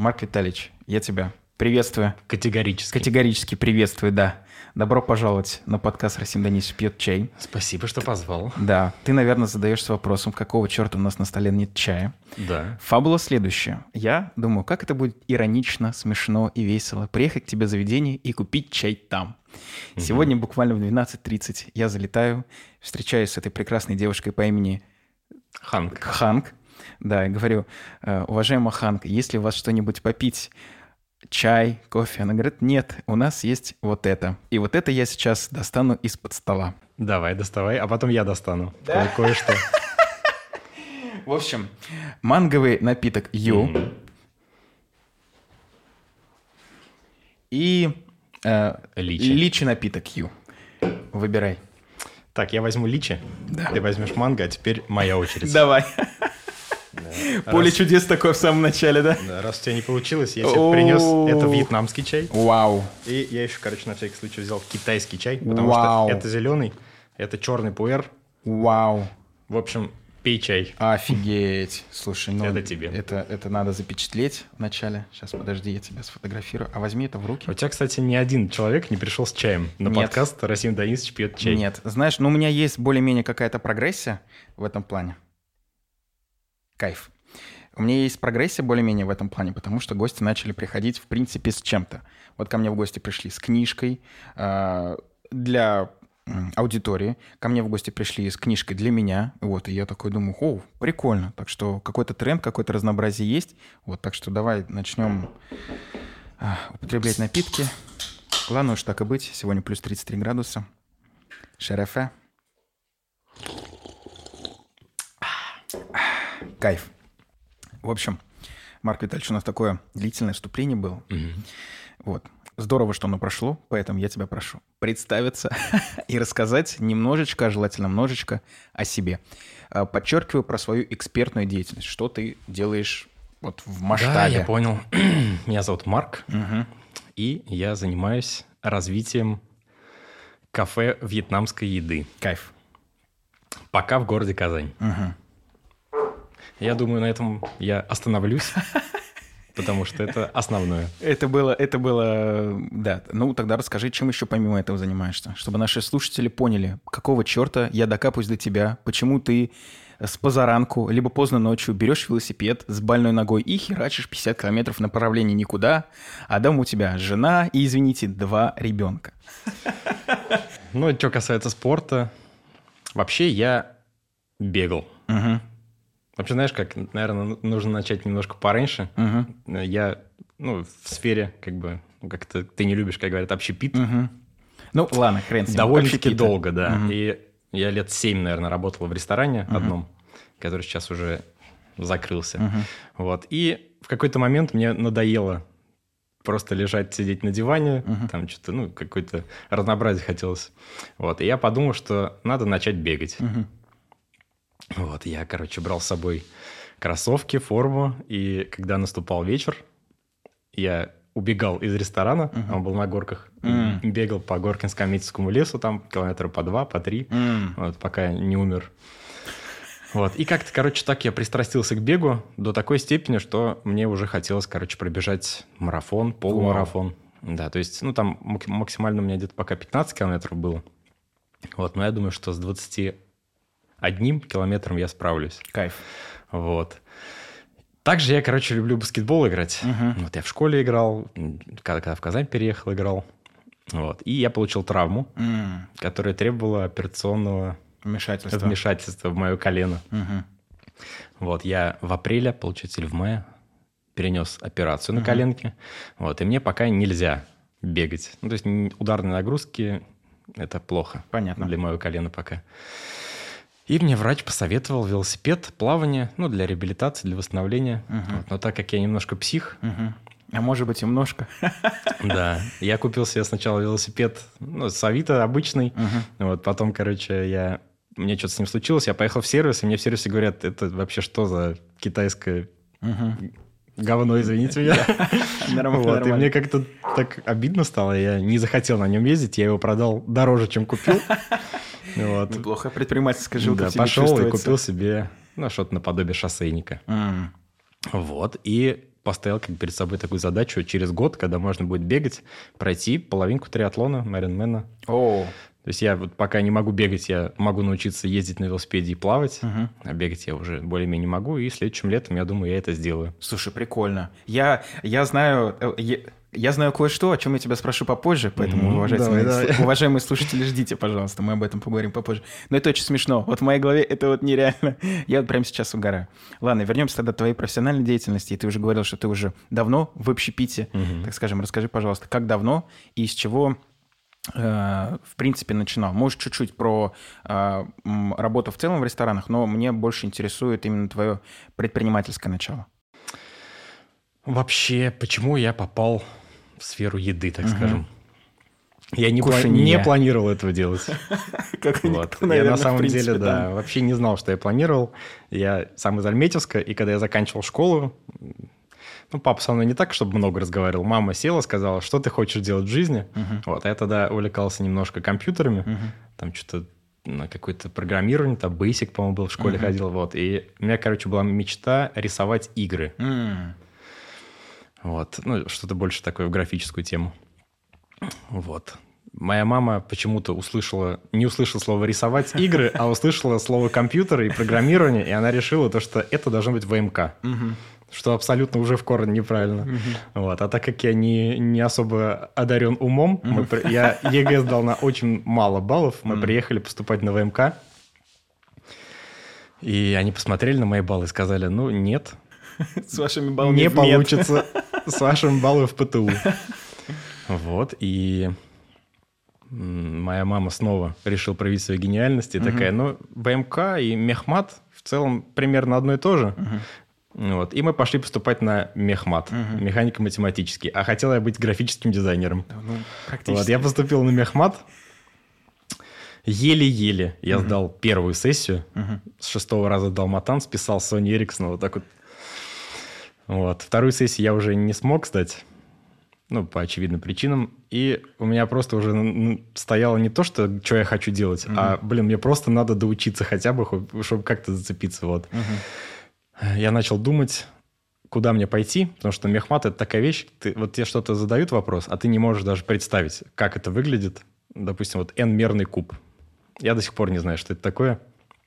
Марк Витальевич, я тебя приветствую. Категорически. Категорически приветствую, да. Добро пожаловать на подкаст «Расим Данисович пьет чай». Спасибо, что позвал. Да, ты, наверное, задаешься вопросом, какого черта у нас на столе нет чая. Да. Фабула следующая. Я думаю, как это будет иронично, смешно и весело приехать к тебе в заведение и купить чай там. Сегодня буквально в 12.30 я залетаю, встречаюсь с этой прекрасной девушкой по имени Ханк. Ханк. Да, и говорю, «Э, уважаемая Ханк, есть ли у вас что-нибудь попить? Чай, кофе? Она говорит, нет, у нас есть вот это. И вот это я сейчас достану из-под стола. Давай, доставай, а потом я достану. Ко- Кое-что. В общем, манговый напиток Ю и э, Личи. личи напиток Ю. Выбирай. Так, я возьму личи, Да. ты возьмешь манго, а теперь моя очередь. Давай. Да. Поле Раз- чудес такое в самом начале, да? да, Раз у тебя не получилось, я тебе принес, это вьетнамский чай. Вау. И я еще, короче, на всякий случай взял китайский чай, потому Вау. что это зеленый, это черный пуэр. Вау. В общем, пей чай. Офигеть. Слушай, ну... Это тебе. Это, это надо запечатлеть вначале. Сейчас, подожди, я тебя сфотографирую. А возьми это в руки. У тебя, кстати, ни один человек не пришел с чаем на Нет. подкаст «Расим Данисович пьет чай». Нет. Знаешь, ну у меня есть более-менее какая-то прогрессия в этом плане. Кайф. У меня есть прогрессия более-менее в этом плане, потому что гости начали приходить, в принципе, с чем-то. Вот ко мне в гости пришли с книжкой а, для аудитории. Ко мне в гости пришли с книжкой для меня. Вот, и я такой думаю, о, прикольно. Так что какой-то тренд, какое-то разнообразие есть. Вот, так что давай начнем а, употреблять напитки. Ладно уж так и быть. Сегодня плюс 33 градуса. Шерефе. Кайф. В общем, Марк Витальевич, у нас такое длительное вступление было. Мгм. Вот. Здорово, что оно прошло, поэтому я тебя прошу представиться и рассказать немножечко, желательно множечко о себе. А, Подчеркиваю про свою экспертную деятельность. Что ты делаешь вот в Да, масштабе? я понял. Меня зовут Марк, Мгм. и я занимаюсь развитием кафе вьетнамской еды. Кайф. Пока в городе Казань. Мгм. Я думаю, на этом я остановлюсь, потому что это основное. Это было, это было, да. Ну, тогда расскажи, чем еще помимо этого занимаешься, чтобы наши слушатели поняли, какого черта я докапаюсь до тебя, почему ты с позаранку, либо поздно ночью берешь велосипед с больной ногой и херачишь 50 километров в направлении никуда, а дома у тебя жена и, извините, два ребенка. Ну, что касается спорта, вообще я бегал. Мгм, Вообще, знаешь, как, наверное, нужно начать немножко пораньше. мгм, Я, ну, в сфере, как бы, ну, как-то ты не любишь, как говорят, общепит. мгм. Ну, ладно, хрен с ним. Довольно-таки долго, да. Мгм. И я лет семь, наверное, работал в ресторане одном, который сейчас уже закрылся. Мгм. Вот. И в какой-то момент мне надоело просто лежать, сидеть на диване, Мгм. там что-то, ну, какое-то разнообразие хотелось. Вот. И я подумал, что надо начать бегать. Мгм. Вот. Я, короче, брал с собой кроссовки, форму, и когда наступал вечер, я убегал из ресторана, Мгм. он был на горках, М. бегал по Горкинско-Амитскому лесу, там километра по два, по три, М. вот, пока не умер. Вот. И как-то, короче, так я пристрастился к бегу до такой степени, что мне уже хотелось, короче, пробежать марафон, полумарафон. Да, то есть, ну, там мак- максимально у меня где-то пока 15 километров было. Вот, но я думаю, что с 21 километром я справлюсь. Кайф. Вот. Также я, короче, люблю баскетбол играть. Мгм. Вот я в школе играл, когда, когда в Казань переехал, играл. Вот. И я получил травму, М. которая требовала операционного Вмешательство. вмешательства в мое колено. Мгм. Вот, я в апреле, получается, или в мае перенес операцию на коленке. Вот, и мне пока нельзя бегать. Ну, то есть ударные нагрузки – это плохо Понятно. для моего колена пока. И мне врач посоветовал велосипед, плавание, ну, для реабилитации, для восстановления. Мгм. Вот, но так как я немножко псих, Мгм. А может быть, немножко. да, я купил себе сначала велосипед, ну, с Авито обычный, Мгм. вот, потом, короче, я... Мне что-то с ним случилось, я поехал в сервис, и мне в сервисе говорят, это вообще что за китайское Мгм. Говно, извините меня. Нормально, Вот, и мне как-то так обидно стало, я не захотел на нем ездить, я его продал дороже, чем купил. Вот. Неплохо. Предпринимательская жилка Да, пошел и купил себе, ну, что-то наподобие шоссейника. Вот, и поставил как перед собой такую задачу через год, когда можно будет бегать, пройти половинку триатлона, Майронмена. О, То есть я вот пока не могу бегать, я могу научиться ездить на велосипеде и плавать, Мгм. а бегать я уже более-менее могу, и следующим летом, я думаю, я это сделаю. слушай, прикольно. Я, я знаю... э, Я, я знаю кое-что, о чем я тебя спрошу попозже, поэтому, Мгм, уважаемые, давай, давай. уважаемые слушатели, ждите, пожалуйста, мы об этом поговорим попозже. Но это очень смешно. Вот в моей голове это вот нереально. Я вот прямо сейчас угораю. Ладно, вернемся тогда к твоей профессиональной деятельности. И ты уже говорил, что ты уже давно в общепите. Мгм. Так скажем, расскажи, пожалуйста, как давно и с чего в принципе, начинал. Может, чуть-чуть про э, работу в целом в ресторанах, но мне больше интересует именно твое предпринимательское начало. Вообще, почему я попал в сферу еды, так Мгм. скажем? Я не, пла- не планировал этого делать. Как Вот. никто, я наверное, на в самом принципе, деле, да, вообще не знал, что я планировал. Я сам из Альметьевска, и когда я заканчивал школу, ну, папа со мной не так, чтобы много разговаривал. Мама села, сказала, что ты хочешь делать в жизни. Мгм. Вот, а я тогда увлекался немножко компьютерами, Мгм. там что-то на какое-то программирование, там Basic, по-моему, был в школе Мгм. ходил, вот. И у меня, короче, была мечта рисовать игры. М. Вот, ну, что-то больше такое в графическую тему. Вот. Моя мама почему-то услышала, не услышала слово «рисовать игры», а услышала слово «компьютер» и программирование, и она решила то, что это должно быть ВМК, Мгм. Что абсолютно уже в корне неправильно. Мгм. Вот. А так как я не, не особо одарен умом, мы при- я ЕГЭ сдал на очень мало баллов, мы Мгм. приехали поступать на ВМК, и они посмотрели на мои баллы и сказали, ну, нет, С вашими баллами не получится с вашим баллом в ПТУ. Вот, и моя мама снова решила проявить свою гениальность и такая, ну, ВМК и Мехмат в целом примерно одно и то же. Вот, и мы пошли поступать на Мехмат, Мгм. механико-математический. А хотела я быть графическим дизайнером. Ну, практически. Вот, я поступил на Мехмат. Еле-еле я Мгм. сдал первую сессию. Мгм. С шестого раза дал матан, списал Сони Эриксон, вот так вот. Вот. Вторую сессию я уже не смог сдать, ну, по очевидным причинам. И у меня просто уже стояло не то, что, что я хочу делать, а, блин, мне просто надо доучиться хотя бы, чтобы как-то зацепиться, вот. Мгм. Я начал думать, куда мне пойти, потому что мехмат – это такая вещь, ты, вот тебе что-то задают вопрос, а ты не можешь даже представить, как это выглядит. Допустим, вот n-мерный куб. Я до сих пор не знаю, что это такое.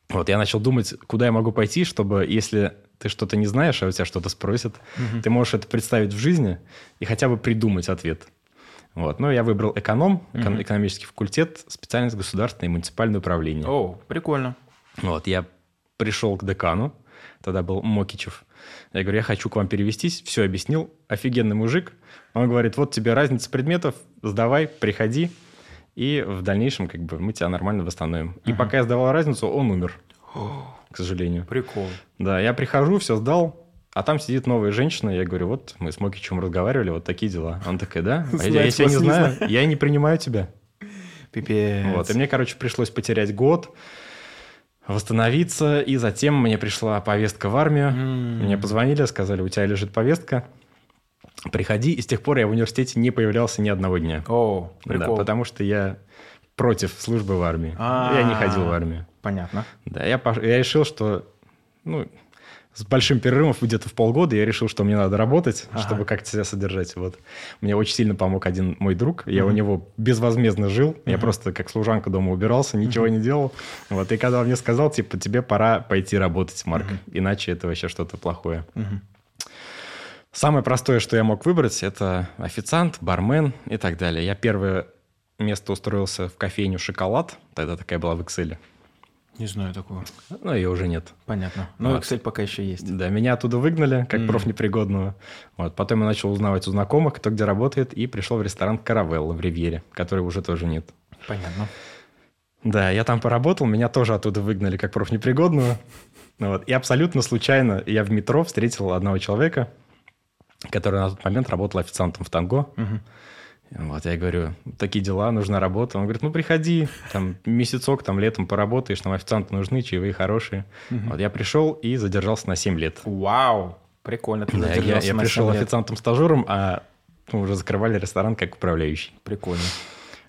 Вот я начал думать, куда я могу пойти, чтобы, если ты что-то не знаешь, а у тебя что-то спросят, Мгм. ты можешь это представить в жизни и хотя бы придумать ответ. Вот. Ну, я выбрал эконом, эко- Мгм. экономический факультет, специальность государственное и муниципальное управление. О, прикольно. Вот, я пришел к декану, тогда был Мокичев. Я говорю, я хочу к вам перевестись, все объяснил, офигенный мужик. Он говорит, вот тебе разница предметов, сдавай, приходи, и в дальнейшем как бы мы тебя нормально восстановим. И пока я сдавал разницу, он умер, к сожалению. Прикол. Да, я прихожу, все сдал, а там сидит новая женщина, я говорю, вот мы с Мокичевым разговаривали, вот такие дела. Он такая, да? А я, я тебя не знаю, я не принимаю тебя. Пипец. Вот, и мне, короче, пришлось потерять год, восстановиться, и затем мне пришла повестка в армию. М. Мне позвонили, сказали, у тебя лежит повестка, приходи. И с тех пор я в университете не появлялся ни одного дня. О, Да, прикол. потому что я против службы в армии. А. Я не ходил в армию. Понятно. Да, я, я решил, что ну, с большим перерывом где-то в полгода я решил, что мне надо работать, Ага. чтобы как-то себя содержать. Вот. Мне очень сильно помог один мой друг. Я у Мгм. него безвозмездно жил. Я Мгм. просто как служанка дома убирался, ничего не делал. Вот. И когда он мне сказал, типа, тебе пора пойти работать, Марк, Мгм. иначе это вообще что-то плохое. Мгм. Самое простое, что я мог выбрать, это официант, бармен и так далее. Я первое место устроился в кофейню «Шоколад». Тогда такая была в Excel. Не знаю такого. Но ее уже нет. Понятно. Но Вот. Excel пока еще есть. Да, меня оттуда выгнали, как М. профнепригодного. Вот. Потом я начал узнавать у знакомых, кто где работает, и пришел в ресторан «Каравелла» в Ривьере, который уже тоже нет. Понятно. Да, я там поработал, меня тоже оттуда выгнали как профнепригодного. Ну Вот. И абсолютно случайно я в метро встретил одного человека, который на тот момент работал официантом в «Танго». Мгм. Вот, я говорю, такие дела, нужна работа. Он говорит, ну, приходи, там, месяцок, там, летом поработаешь, там, официанты нужны, чаевые хорошие. Мгм. Вот, я пришел и задержался на 7 лет. Вау. Прикольно. Ты Да, я, я пришел официантом-стажером, а ну, уже закрывали ресторан как управляющий. Прикольно.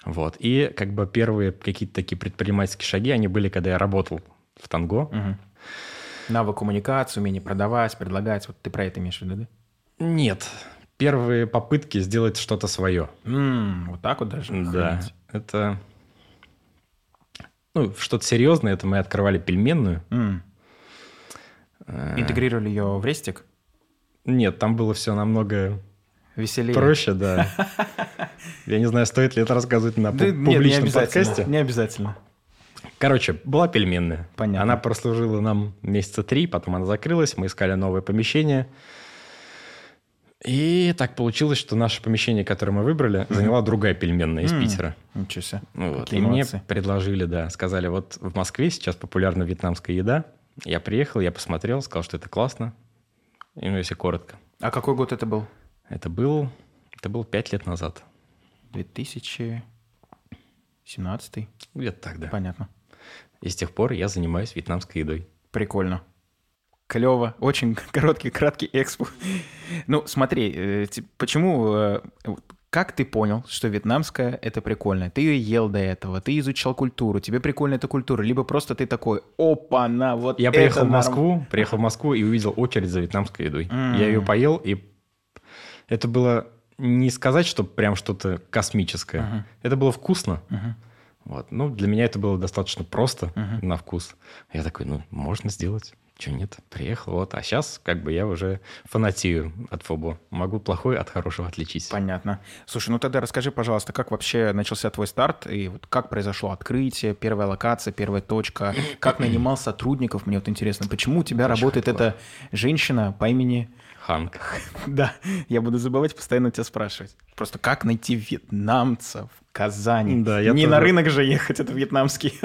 Вот. И как бы первые какие-то такие предпринимательские шаги, они были, когда я работал в Танго. Мгм. Навык коммуникации, умение продавать, предлагать. Вот ты про это имеешь в виду, да? Нет. Первые попытки сделать что-то свое. Вот так вот даже? Да. Это... Ну, что-то серьезное. Это мы открывали пельменную. Э, Интегрировали ее в рестик? Нет, там было все намного Веселее? проще, да. Я не знаю, стоит ли это рассказывать на Да пу- нет, не публичном подкасте. Не обязательно. Короче, была пельменная. Понятно. Она прослужила нам месяца три, потом она закрылась, мы искали новое помещение. И так получилось, что наше помещение, которое мы выбрали, заняла другая пельменная из. Питера. Ничего себе. Ну вот. И мне предложили, да, сказали, вот в Москве сейчас популярна вьетнамская еда. Я приехал, я посмотрел, сказал, что это классно. И, ну, если коротко. А какой год это был? Это был, это был пять лет назад. 2017? Где-то так, да. Понятно. И с тех пор я занимаюсь вьетнамской едой. Прикольно. Клево. Очень короткий, краткий экспо. Ну, смотри, э, почему... э, Как ты понял, что вьетнамская — это прикольно? Ты ее ел до этого, ты изучал культуру, тебе прикольна эта культура, либо просто ты такой, опа, на, вот Я приехал в норм». Москву, приехал в Москву и увидел очередь за вьетнамской едой. М. Я ее поел, и это было не сказать, что прям что-то космическое. Мгм. Это было вкусно. Мгм. Вот. Ну, для меня это было достаточно просто Мгм. на вкус. Я такой, ну, можно сделать. Чего нет? Приехал, вот. А сейчас как бы я уже фанатею от фобо. Могу плохой от хорошего отличить. Понятно. Слушай, ну тогда расскажи, пожалуйста, как вообще начался твой старт, и вот как произошло открытие, первая локация, первая точка, как нанимал сотрудников, мне вот интересно, почему у тебя Очень работает хотела. эта женщина по имени... Ханк. Да, я буду забывать постоянно тебя спрашивать. Просто как найти вьетнамца в Казани? Да, я Не тоже. на рынок же ехать, это вьетнамский.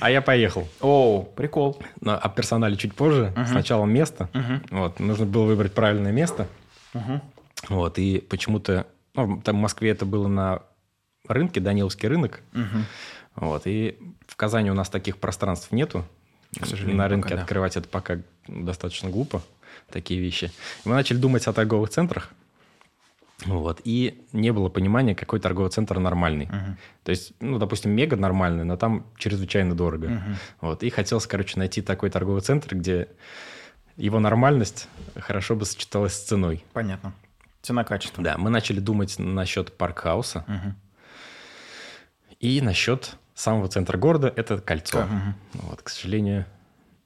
А я поехал. О, прикол. Но о персонале чуть позже. Мгм. Сначала место. Мгм, Вот. Нужно было выбрать правильное место. мгм. Вот. И почему-то... Ну, там в Москве это было на рынке, Даниловский рынок. Мгм. Вот. И в Казани у нас таких пространств нету. К сожалению, на рынке пока да. открывать это пока достаточно глупо, такие вещи. И мы начали думать о торговых центрах. Вот. И не было понимания, какой торговый центр нормальный. Мгм. То есть, ну, допустим, мега нормальный, но там чрезвычайно дорого. Мгм. Вот. И хотелось, короче, найти такой торговый центр, где его нормальность хорошо бы сочеталась с ценой. Понятно. Цена-качество. Да, мы начали думать насчет паркхауса Мгм. и насчет самого центра города – это кольцо. Мгм. Вот, к сожалению,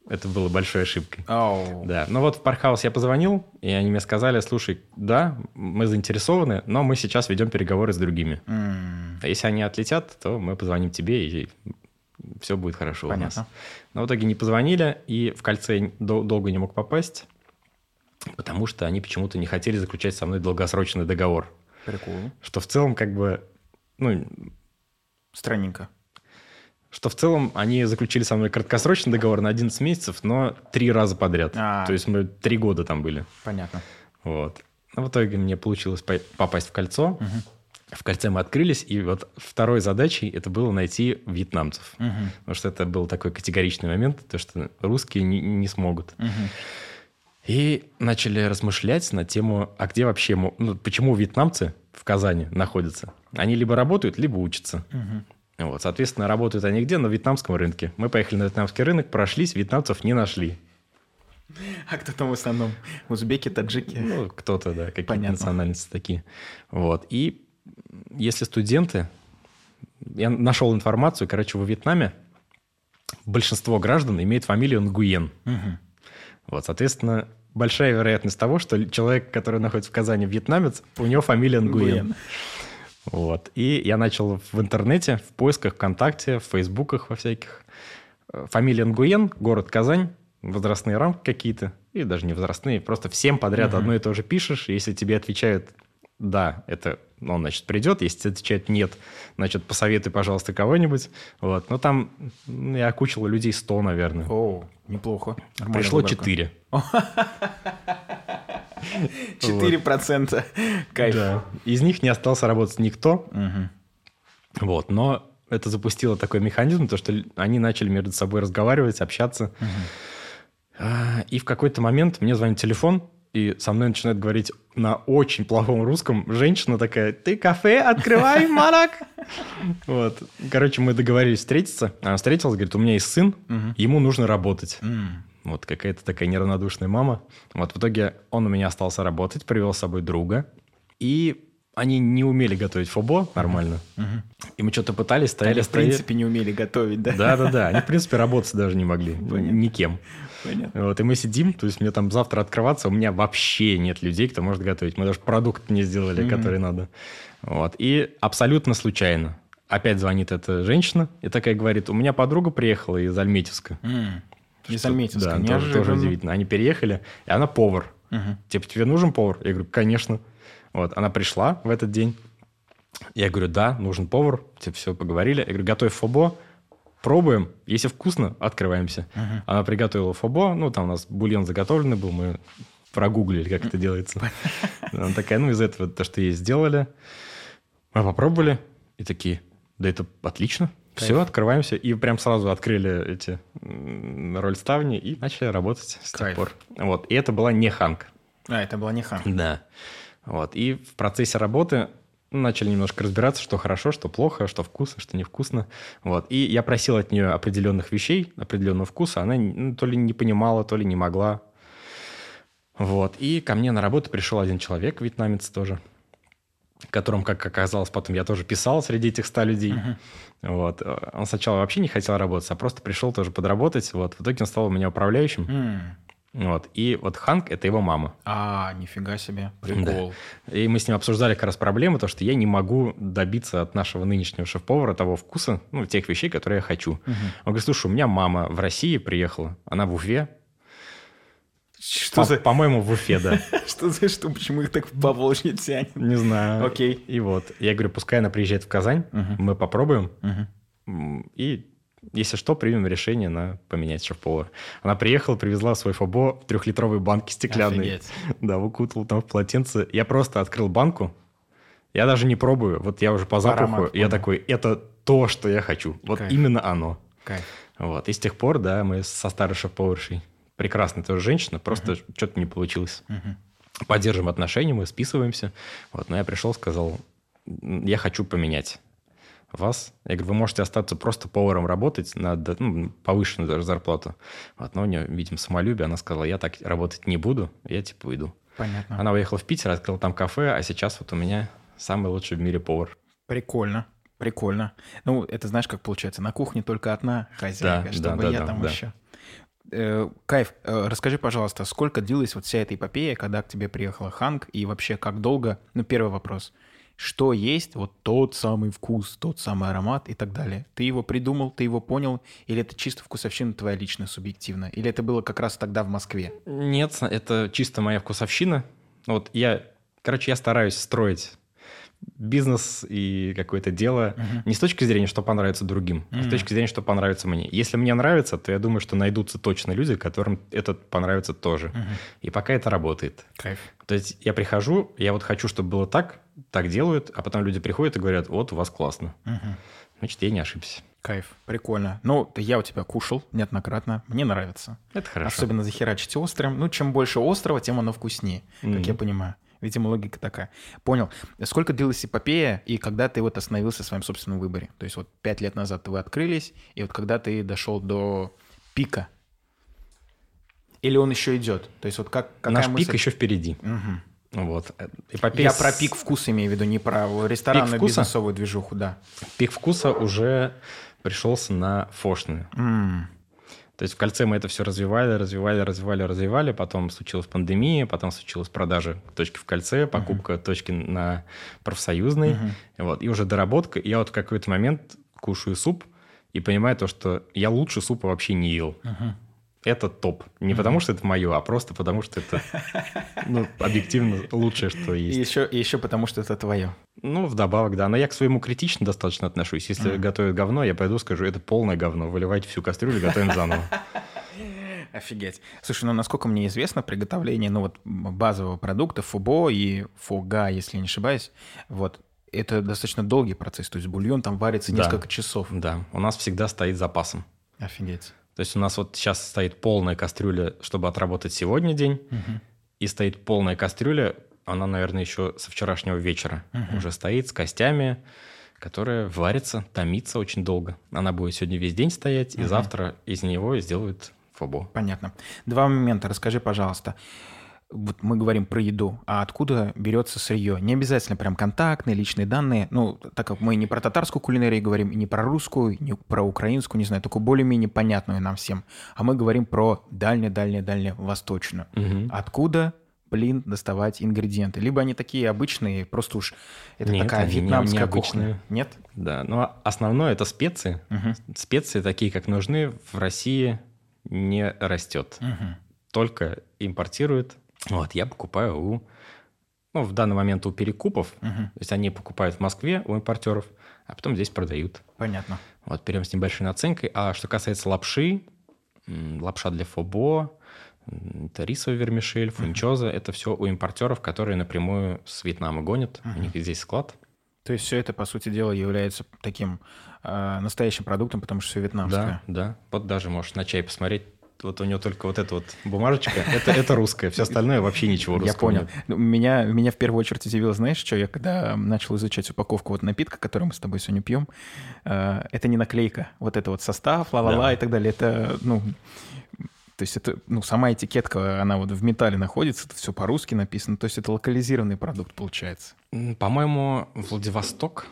это было большой ошибкой. Ау. Да, но вот в паркхаус я позвонил, и они мне сказали, слушай, да, мы заинтересованы, но мы сейчас ведем переговоры с другими. А если они отлетят, то мы позвоним тебе, и все будет хорошо у Понятно. нас. Но в итоге не позвонили, и в кольце дол- долго не мог попасть, потому что они почему-то не хотели заключать со мной долгосрочный договор. Прикол. Что в целом как бы, ну, Странненько. Что в целом они заключили со мной краткосрочный договор на 11 месяцев, но три раза подряд. А. То есть мы три года там были. Понятно. Вот. Но в итоге мне получилось по- попасть в кольцо. В кольце мы открылись, и вот второй задачей это было найти вьетнамцев. Мгм. Потому что это был такой категоричный момент, то что русские не, не смогут. Мгм. И начали размышлять на тему, а где вообще, ну, почему вьетнамцы в Казани находятся? Они либо работают, либо учатся. Мгм. Вот, соответственно, работают они где? На вьетнамском рынке. Мы поехали на вьетнамский рынок, прошлись, вьетнамцев не нашли. А кто там в основном? Узбеки, таджики? Ну, кто-то, да, какие-то национальности такие. Вот. И если студенты... Я нашел информацию, короче, во Вьетнаме большинство граждан имеет фамилию Нгуен. Мгм. Вот, соответственно, большая вероятность того, что человек, который находится в Казани, вьетнамец, у него фамилия Нгуен. Нгуен. Вот. И я начал в интернете, в поисках ВКонтакте, в Фейсбуках во всяких. э, Фамилия Нгуен, город Казань, возрастные рамки какие-то, и даже не возрастные, просто всем подряд одно и то же пишешь, если тебе отвечают «да», это он, значит, придет, если тебе отвечают «нет», значит, посоветуй, пожалуйста, кого-нибудь. Вот. Но там ну, я окучил людей 100, наверное. О, неплохо. Нормальная Пришло выборка. 4. 4%. Кайф. Да. Из них не остался работать никто. Мгм. Вот, но это запустило такой механизм, то что они начали между собой разговаривать, общаться. А, И в какой-то момент мне звонит телефон, и со мной начинает говорить на очень плохом русском женщина такая, ты кафе открывай, Марак. Вот. Короче, мы договорились встретиться. Она встретилась, говорит, у меня есть сын, ему нужно работать. Вот какая-то такая неравнодушная мама. Вот в итоге он у меня остался работать, привел с собой друга. И они не умели готовить фобо нормально. И мы что-то пытались, стояли, Они, в стояли. принципе, не умели готовить, да? Да-да-да, они, в принципе, работать даже не могли. Понятно. Никем. Понятно. Вот, и мы сидим, то есть мне там завтра открываться, у меня вообще нет людей, кто может готовить. Мы даже продукт не сделали, который надо. Вот, и абсолютно случайно. Опять звонит эта женщина и такая говорит, у меня подруга приехала из Альметьевска. Из Альметьевска. Да, тоже, тоже удивительно. Они переехали, и она повар. Мгм. Типа, тебе нужен повар? Я говорю, конечно. Вот, она пришла в этот день. Я говорю, да, нужен повар. Типа, все, поговорили. Я говорю, готовь фобо, пробуем. Если вкусно, открываемся. Мгм. Она приготовила фобо. Ну, там у нас бульон заготовленный был, мы прогуглили, как это делается. Она такая, ну, из этого то, что ей сделали. Мы попробовали и такие, да это отлично. Кайф. Все, открываемся. И прям сразу открыли эти м, рольставни и начали работать с Кайф. тех пор. Вот. И это была не ханг. А, это была не хан. Да. Вот. И в процессе работы начали немножко разбираться, что хорошо, что плохо, что вкусно, что невкусно. Вот. И я просил от нее определенных вещей, определенного вкуса. Она ну, то ли не понимала, то ли не могла. Вот. И ко мне на работу пришел один человек, вьетнамец тоже, которым, как оказалось, потом я тоже писал среди этих 100 людей. Вот. Он сначала вообще не хотел работать, а просто пришел тоже подработать. Вот. В итоге он стал у меня управляющим. М, Вот. И вот Ханк – это его мама. А, нифига себе. Прикол. И мы с ним обсуждали как раз проблему, то, что я не могу добиться от нашего нынешнего шеф-повара того вкуса, ну, тех вещей, которые я хочу. Мгм. Он говорит, слушай, у меня мама в России приехала, она в Уфе. Что По- за... По-моему, в Уфе, да. Что за что? Почему их так в Поволжье тянет? Не знаю. Окей. И вот, я говорю, пускай она приезжает в Казань, мы попробуем, и если что, примем решение на поменять шеф-повара. Она приехала, привезла свой фобо в трехлитровой банке стеклянной. Офигеть. Да, укутал там в полотенце. Я просто открыл банку. Я даже не пробую. Вот я уже по запаху. я понял. такой, это то, что я хочу. Вот Кайф. именно оно. Кайф. Вот. И с тех пор, да, мы со старой шеф-поваршей. Прекрасная тоже женщина, просто что-то не получилось. Мгм. Поддерживаем отношения, мы списываемся. Вот, но я пришел, сказал, «М, я хочу поменять вас. Я говорю, вы можете остаться просто поваром работать на ну, повышенную даже зарплату. Вот, но у нее, видимо, самолюбие. Она сказала, я так работать не буду, я типа уйду. Понятно. Она уехала в Питер, открыла там кафе, а сейчас вот у меня самый лучший в мире повар. Прикольно. Прикольно. Ну, это знаешь, как получается? На кухне только одна хозяйка, Да, чтобы да, я да, там да. еще. Э, Кайф, э, расскажи, пожалуйста, сколько длилась вот вся эта эпопея, когда к тебе приехала Ханг, и вообще как долго? Ну, первый вопрос. Что есть вот тот самый вкус, тот самый аромат и так далее? Ты его придумал, ты его понял, или это чисто вкусовщина твоя личная, субъективная? Или это было как раз тогда в Москве? Нет, это чисто моя вкусовщина. Вот я, короче, я стараюсь строить бизнес и какое-то дело Мгм. не с точки зрения, что понравится другим, а с точки зрения, что понравится мне. Если мне нравится, то я думаю, что найдутся точно люди, которым это понравится тоже. Мгм. И пока это работает. Кайф. То есть я прихожу, я вот хочу, чтобы было так, так делают, а потом люди приходят и говорят, вот у вас классно. Мгм. Значит, я не ошибся. Кайф. Прикольно. Ну, я у тебя кушал неоднократно. Мне нравится. Это хорошо. Особенно захерачить острым. Ну, чем больше острого, тем оно вкуснее, как Мгм. я понимаю. Видимо, логика такая. Понял. Сколько длилась эпопея, и когда ты вот остановился в своем собственном выборе? То есть вот пять лет назад вы открылись, и вот когда ты дошел до пика? Или он еще идет? То есть вот как, какая Наш мысль? пик еще впереди. Мгм. Вот. Эпопея Я с- про пик вкуса имею в виду, не про ресторанную бизнесовую движуху, да. Пик вкуса уже пришелся на фошную. М, То есть в кольце мы это все развивали, развивали, развивали, развивали. Потом случилась пандемия, потом случилась продажа точки в кольце, покупка точки на профсоюзной. Мгм. Вот. И уже доработка. И я вот в какой-то момент кушаю суп и понимаю то, что я лучше супа вообще не ел. мгм. Это топ. Не потому, что это мое, а просто потому, что это ну, объективно лучшее, что И есть. еще, и еще потому, что это твое. Ну, вдобавок, да. Но я к своему критично достаточно отношусь. Если Мгм. готовят говно, я пойду скажу, это полное говно. Выливайте всю кастрюлю, готовим заново. Офигеть. Слушай, ну насколько мне известно, приготовление ну, вот, базового продукта фубо и фуга, если не ошибаюсь, вот, это достаточно долгий процесс. То есть бульон там варится Да. несколько часов. Да, у нас всегда стоит запасом. Офигеть. То есть у нас вот сейчас стоит полная кастрюля, чтобы отработать сегодня день, Мгм. и стоит полная кастрюля, она, наверное, еще со вчерашнего вечера Мгм. уже стоит с костями, которая варится, томится очень долго. Она будет сегодня весь день стоять, и Мгм. завтра из него сделают фобо. Понятно. Два момента. Расскажи, пожалуйста. Вот мы говорим про еду, а откуда берется сырье? Не обязательно прям контактные, личные данные. Ну, так как мы не про татарскую кулинарию говорим, и не про русскую, не про украинскую, не знаю, только более-менее понятную нам всем. А мы говорим про дальние-дальние-дальние восточную. Мгм. Откуда, блин, доставать ингредиенты? Либо они такие обычные, просто уж это Нет, такая не- вьетнамская необычные. кухня. Нет? Да, но основное это специи. Мгм. Специи такие, как нужны, в России не растет. Мгм. Только импортируют. Вот, я покупаю у, ну, в данный момент у перекупов. Мгм. То есть они покупают в Москве у импортеров, а потом здесь продают. Понятно. Вот, берем с небольшой наценкой. А что касается лапши, лапша для фобо, это рисовый вермишель, фунчоза, это все у импортеров, которые напрямую с Вьетнама гонят. У них здесь склад. То есть все это, по сути дела, является таким э, настоящим продуктом, потому что все вьетнамское. Да, да. Вот даже можешь на чай посмотреть. Вот у него только вот эта вот бумажечка, это, это русская, все остальное вообще ничего русского Я понял. нет. Ну, Меня, меня в первую очередь удивило, знаешь, что я когда начал изучать упаковку вот напитка, который мы с тобой сегодня пьем, э, это не наклейка. Вот это вот состав, ла-ла-ла Да. и так далее. Это, ну, то есть это, ну, сама этикетка, она вот в металле находится, это все по-русски написано, то есть это локализированный продукт получается. По-моему, Владивосток.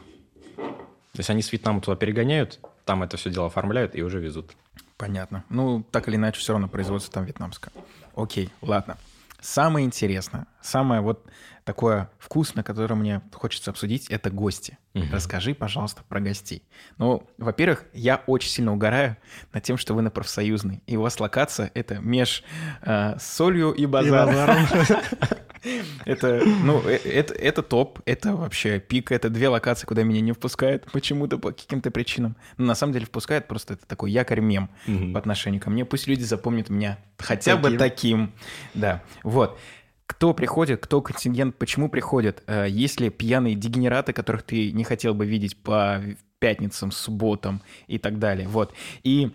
То есть они с Вьетнама туда перегоняют, там это все дело оформляют и уже везут. Понятно. Ну, так или иначе, все равно производство там вьетнамское. Окей, ладно. Самое интересное, самое вот такое вкусное, которое мне хочется обсудить, это гости. Мгм. Расскажи, пожалуйста, про гостей. Ну, во-первых, я очень сильно угораю над тем, что вы на профсоюзной, и у вас локация — это меж э, солью и базаром. Это, ну, э, это, это топ, это вообще пик, это две локации, куда меня не впускают почему-то по каким-то причинам. Но на самом деле впускают, просто это такой якорь-мем Мгм. по отношению ко мне. Пусть люди запомнят меня хотя бы Таким. таким. Да, вот. Кто приходит, кто контингент, почему приходит? Э, Есть ли пьяные дегенераты, которых ты не хотел бы видеть по пятницам, субботам и так далее? Вот. И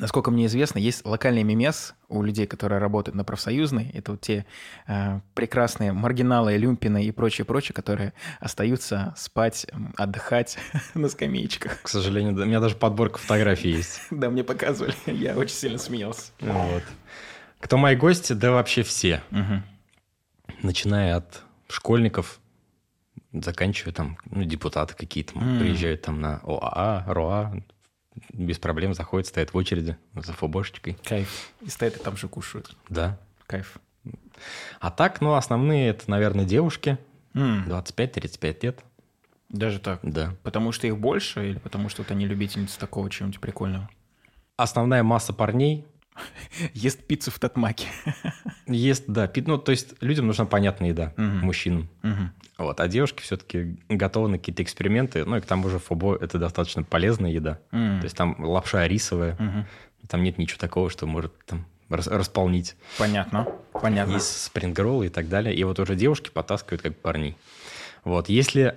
Насколько мне известно, есть локальный ММС у людей, которые работают на профсоюзной. Это вот те э, прекрасные маргиналы, люмпины и прочее-прочее, которые остаются спать, отдыхать на скамеечках. К сожалению, да, у меня даже подборка фотографий есть. Да, мне показывали. Я очень сильно смеялся. Вот. Кто мои гости? Да вообще все. Начиная от школьников, заканчивая там, ну, депутаты какие-то приезжают там на ОАА, РОА, без проблем заходят, стоят в очереди за фобошечкой. Кайф. И стоят и там же кушают. Да. Кайф. А так, ну, основные это, наверное, девушки, М, 25-35 лет. Даже так. Да. Потому что их больше или потому что вот они любительницы такого чего-нибудь прикольного? Основная масса парней Ест пиццу в татмаке. ест, да, пи- ну, то есть людям нужна понятная еда, Мгм. мужчинам. Мгм. Вот, а девушки все-таки готовы на какие-то эксперименты. Ну, и к тому же фобо – это достаточно полезная еда. М. То есть там лапша рисовая, Мгм. там нет ничего такого, что может там рас- располнить. Понятно. Понятно. Есть спрингроллы и так далее. И вот уже девушки потаскивают как парней. Вот, если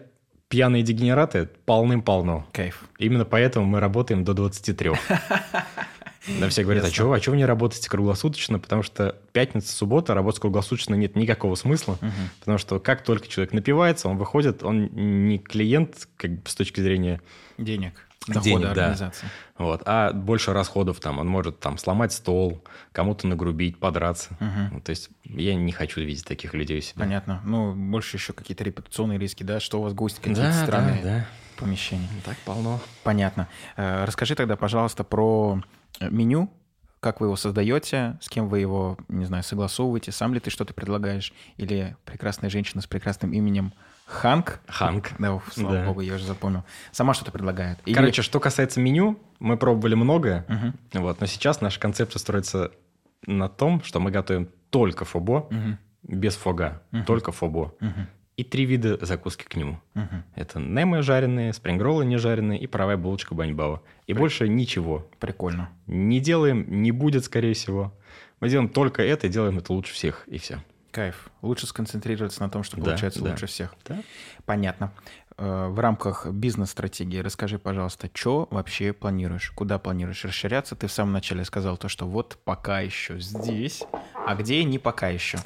пьяные дегенераты, полным-полно. Кайф. Именно поэтому мы работаем до 23. Да, все говорят, а что, а чё вы не работаете круглосуточно? Потому что пятница, суббота, работать круглосуточно нет никакого смысла. Мгм. Потому что как только человек напивается, он выходит, он не клиент как бы с точки зрения, Денег. Денег, Дохода да. организации. вот, а больше расходов там. Он может там сломать стол, кому-то нагрубить, подраться. Мгм. Ну, то есть я не хочу видеть таких людей у себя. Понятно. Ну, больше еще какие-то репутационные риски, да? Что у вас гости какие-то Да, странные да, да. помещения. Так полно. Понятно. Э, Расскажи тогда, пожалуйста, про меню. Как вы его создаете, с кем вы его, не знаю, согласовываете, сам ли ты что-то предлагаешь, или прекрасная женщина с прекрасным именем Ханк, Ханк. да, слава Да. богу, я уже запомнил, сама что-то предлагает. Или- Короче, что касается меню, мы пробовали многое, Мгм, вот, но сейчас наша концепция строится на том, что мы готовим только фобо, мгм, без фога, Мгм. только фобо. мгм, И три вида закуски к нему. мгм. Это немы жареные, спрингроллы не жареные и паровая булочка баньбао. И больше ничего. Прикольно. Не делаем, не будет, скорее всего. Мы делаем только это и делаем это лучше всех, и все. Кайф. Лучше сконцентрироваться на том, что Да, получается да. лучше всех. Да? Понятно. Э, В рамках бизнес-стратегии расскажи, пожалуйста, что вообще планируешь? Куда планируешь расширяться? Ты в самом начале сказал то, что вот пока еще здесь, а где не пока еще?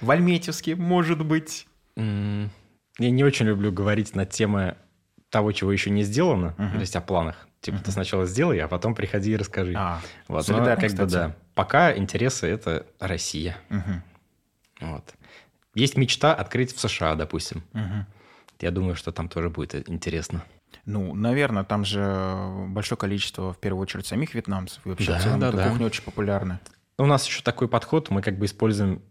В Альметьевске, может быть. Я не очень люблю говорить на темы того, чего еще не сделано, Мгм. то есть о планах. Типа ты сначала сделай, а потом приходи и расскажи. А, вот, но как бы да. Пока интересы это Россия. Мгм, Вот. Есть мечта открыть в США, допустим. мгм. Я думаю, что там тоже будет интересно. Ну, наверное, там же большое количество, в первую очередь, самих вьетнамцев. И вообще, Да, в целом, да, эта да. кухня очень популярна. У нас еще такой подход, мы как бы используем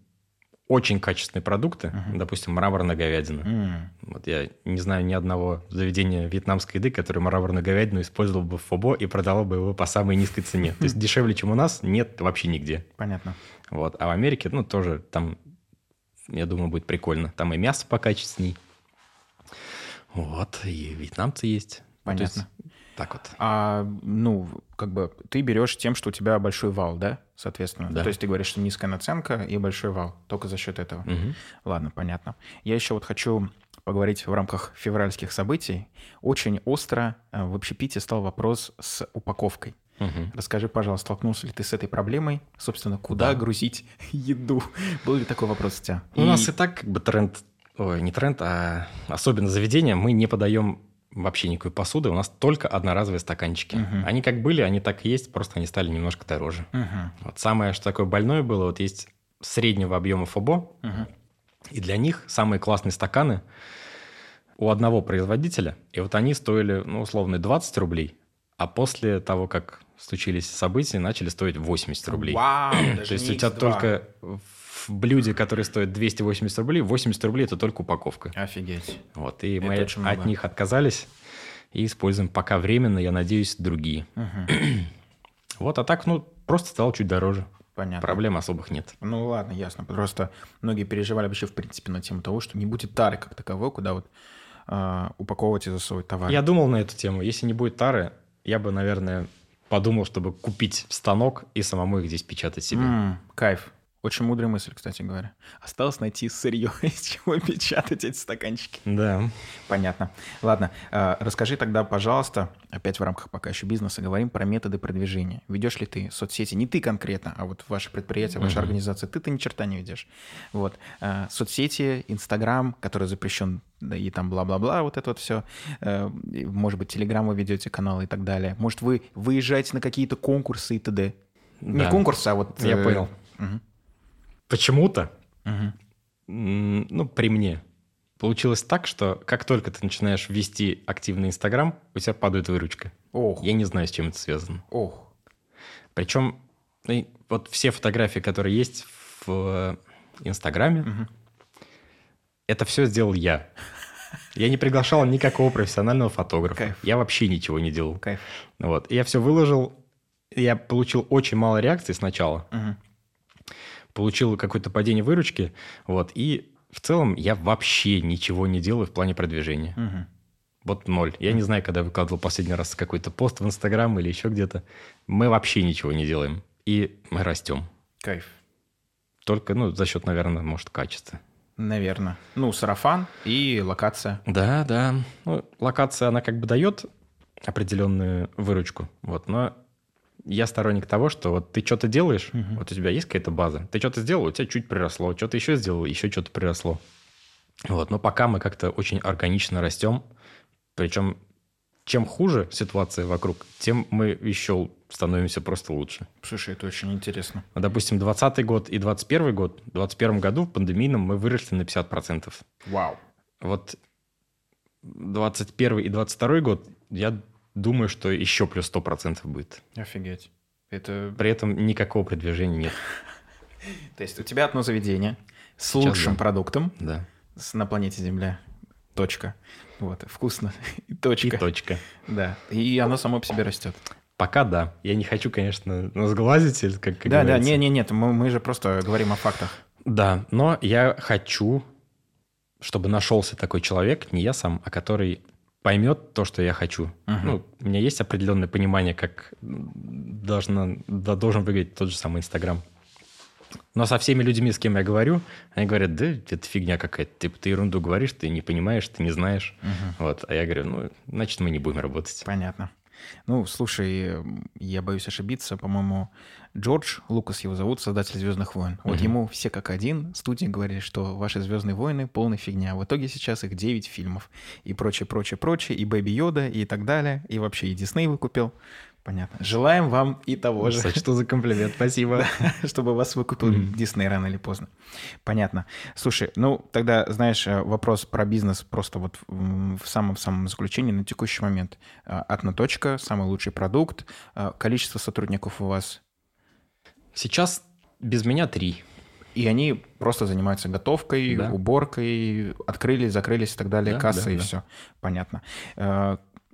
очень качественные продукты, допустим, мраморная говядина. М, Вот я не знаю ни одного заведения вьетнамской еды, которое мраморную говядину использовал бы в фобо и продало бы его по самой низкой цене. То есть дешевле, чем у нас, нет вообще нигде. Понятно. Вот. А в Америке, ну, тоже там, я думаю, будет прикольно. Там и мясо покачественней. Вот, и вьетнамцы есть. Ну, то есть Понятно. Так вот. А, ну, как бы ты берешь тем, что у тебя большой вал, да, соответственно? Да. То есть ты говоришь, что низкая наценка и большой вал, только за счет этого. Мгм. Ладно, понятно. Я еще вот хочу поговорить в рамках февральских событий. Очень остро э, в общепите стал вопрос с упаковкой. Мгм. Расскажи, пожалуйста, столкнулся ли ты с этой проблемой? Собственно, куда грузить еду? Был ли такой вопрос у тебя? У нас и так как бы тренд, ой, не тренд, а особенно заведения, мы не подаем вообще никакой посуды, у нас только одноразовые стаканчики. Мгм. Они как были, они так и есть, просто они стали немножко дороже. Мгм, Вот самое, что такое больное было, вот есть среднего объема ФОБО, мгм. и для них самые классные стаканы у одного производителя, и вот они стоили, ну, условно, 20 рублей, а после того, как случились события, начали стоить 80 рублей. Вау, даже То есть у тебя X2. только в блюде, которое стоит 280 рублей, 80 рублей – это только упаковка. Офигеть. Вот, и Это мы очень много. от них отказались и используем пока временно, я надеюсь, другие. Мгм, Вот, а так, ну, просто стало чуть дороже. Понятно. Проблем особых нет. Ну ладно, ясно. Просто многие переживали вообще в принципе на тему того, что не будет тары как таковой, куда вот а, упаковывать и засовывать товар. Я думал на эту тему. Если не будет тары, я бы, наверное, подумал, чтобы купить станок и самому их здесь печатать себе. М, кайф. Очень мудрая мысль, кстати говоря. Осталось найти сырье, из чего печатать эти стаканчики. Да. Понятно. Ладно, а, расскажи тогда, пожалуйста, опять в рамках пока еще бизнеса, говорим про методы продвижения. Ведешь ли ты соцсети, не ты конкретно, а вот ваше предприятие, ваша организация, ты-то ни черта не ведешь. Вот. А, Соцсети, Инстаграм, который запрещен, да и там бла-бла-бла, вот это вот все. Может быть, Телеграм вы ведете, каналы и так далее. Может, вы выезжаете на какие-то конкурсы и т.д. Не Да. конкурсы, а вот... Я э, понял. мгм, Почему-то, м, ну, при мне, получилось так, что как только ты начинаешь вести активный Инстаграм, у тебя падает выручка. Ох, Я не знаю, с чем это связано. ох. Причем ну, вот все фотографии, которые есть в э, Инстаграме, Мгм. это все сделал я. Я не приглашал никакого профессионального фотографа. Кайф. Я вообще ничего не делал. Кайф. Вот. Я все выложил. Я получил очень мало реакций сначала. Мгм. Получил какое-то падение выручки. Вот. И в целом я вообще ничего не делаю в плане продвижения. Мгм. Вот ноль. Я не знаю, когда выкладывал последний раз какой-то пост в Инстаграм или еще где-то. Мы вообще ничего не делаем. И мы растем. Кайф. Только, ну, за счет, наверное, может, качества. Наверное. Ну, сарафан и локация. Да, да. Ну, локация, она как бы дает определенную выручку. Вот, но я сторонник того, что вот ты что-то делаешь, Мгм. вот у тебя есть какая-то база, ты что-то сделал, у тебя чуть приросло, что-то еще сделал, еще что-то приросло. Вот, но пока мы как-то очень органично растем, причем чем хуже ситуация вокруг, тем мы еще становимся просто лучше. Слушай, это очень интересно. Допустим, 20 год и 21 год, в 21 году в пандемийном мы выросли на 50%. Вау. Вот 21 и 22 год, я думаю, что еще плюс 100% будет. Офигеть. Это... При этом никакого продвижения нет. То есть у тебя одно заведение с лучшим продуктом на планете Земля. Точка. Вот, вкусно. И точка. И точка. Да. И оно само по себе растет. Пока да. Я не хочу, конечно, сглазить, или как, как да, да, говорится. не, не, нет, мы, мы же просто говорим о фактах. Да, но я хочу, чтобы нашелся такой человек, не я сам, а который поймет то, что я хочу. Мгм. Ну, у меня есть определенное понимание, как должна, да, должен выглядеть тот же самый Инстаграм. Но со всеми людьми, с кем я говорю, они говорят, да, это фигня какая-то. Типа, ты ерунду говоришь, ты не понимаешь, ты не знаешь. Мгм. Вот. А я говорю, ну, значит, мы не будем работать. Понятно. Ну, слушай, я боюсь ошибиться, по-моему, Джордж Лукас его зовут, создатель Звездных войн. Вот Мгм. ему все как один студии говорили, что ваши Звездные войны полная фигня. В итоге сейчас их 9 фильмов. И прочее, прочее, прочее. И Бэби Йода, и так далее. И вообще и Дисней выкупил. Понятно. Желаем вам и того же. Сочту за комплимент, спасибо. чтобы вас выкупил. Дисней рано или поздно. Понятно. Слушай, ну тогда, знаешь, э, вопрос про бизнес просто вот в самом-самом заключении на текущий момент. А, Одна точка, самый лучший продукт, а, количество сотрудников у вас, Сейчас без меня три. и они просто занимаются готовкой, Да. уборкой, открылись, закрылись и так далее, Да, касса да, и да. все. Понятно.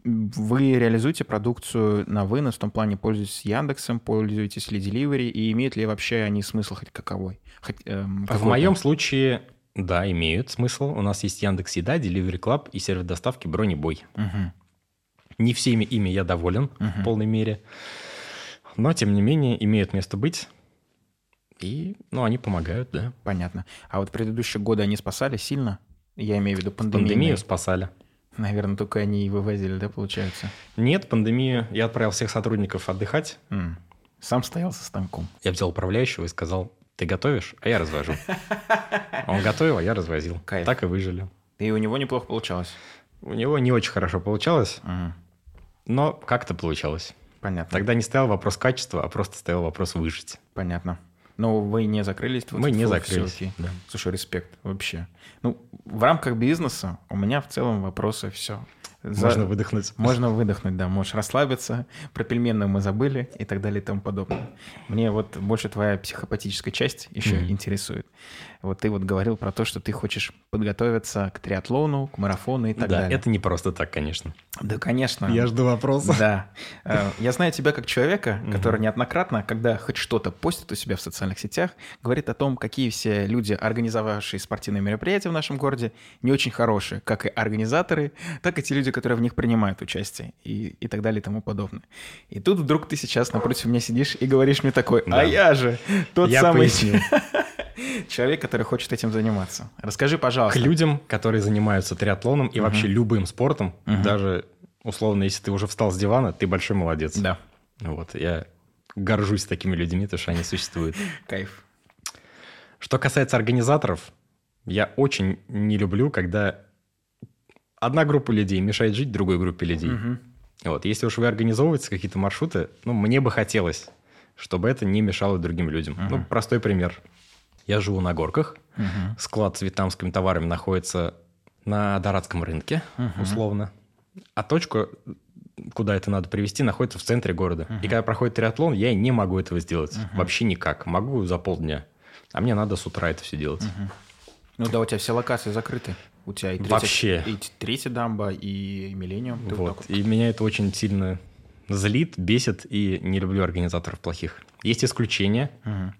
Вы реализуете продукцию на вынос, в том плане пользуетесь Яндексом, пользуетесь ли Delivery, и имеют ли вообще они смысл хоть каковой? Хоть, эм, В какой-то? моем случае, да, имеют смысл. У нас есть Яндекс Еда, Delivery Club и сервис доставки Бронебой. Мгм. Не всеми ими я доволен Мгм. в полной мере, но тем не менее имеют место быть. И, ну, они помогают, да. Понятно. А вот предыдущие годы они спасали сильно? Я имею в виду пандемию. Пандемию спасали. Наверное, только они и вывозили, да, получается? Нет, пандемию. Я отправил всех сотрудников отдыхать. М. Сам стоял со станком. Я взял управляющего и сказал, ты готовишь, а я развожу. Он готовил, а я развозил. Кайф. Так и выжили. И у него неплохо получалось. У него не очень хорошо получалось, Мгм. но как-то получалось. Понятно. Тогда не стоял вопрос качества, а просто стоял вопрос выжить. Понятно. Но вы не закрылись? вот Мы не закрылись, окей. да. Слушай, респект вообще. Ну, в рамках бизнеса у меня в целом вопросы все. Можно выдохнуть. Можно выдохнуть, да, можешь расслабиться, про пельменную мы забыли и так далее и тому подобное. Мне вот больше твоя психопатическая часть еще Мгм. интересует. Вот ты вот говорил про то, что ты хочешь подготовиться к триатлону, к марафону и так да, далее. это не просто так, конечно. Да, конечно. жду вопроса. Да. Э, Я знаю тебя как человека, который неоднократно, когда хоть что-то постит у себя в социальных сетях, говорит о том, какие все люди, организовавшие спортивные мероприятия в нашем городе, не очень хорошие, как и организаторы, так и те люди, которые в них принимают участие и, и так далее и тому подобное. И тут вдруг ты сейчас напротив меня сидишь и говоришь мне такой, а Да. я же тот Я самый поясню. человек, который хочет этим заниматься. Расскажи, К пожалуйста. людям, которые занимаются триатлоном и вообще любым спортом, даже условно, если ты уже встал с дивана, ты большой молодец. Да, Вот, я горжусь такими людьми, потому что они существуют. кайф. Что касается организаторов, я очень не люблю, когда одна группа людей мешает жить другой группе людей. Мгм. Вот, если уж вы организовываете какие-то маршруты, ну, мне бы хотелось, чтобы это не мешало другим людям. Ну, простой пример. Я живу на горках, Мгм. склад с вьетнамскими товарами находится на Дорадском рынке, Мгм. условно. А точку, куда это надо привезти, находится в центре города. И когда проходит триатлон, я не могу этого сделать. Вообще никак. Могу за полдня. А мне надо с утра это все делать. Ну да, у тебя все локации закрыты. У тебя и третья, Вообще. и третья дамба, и Миллениум. Вот Вот. И меня это очень сильно злит, бесит, и не люблю организаторов плохих. Есть исключения. Мгм.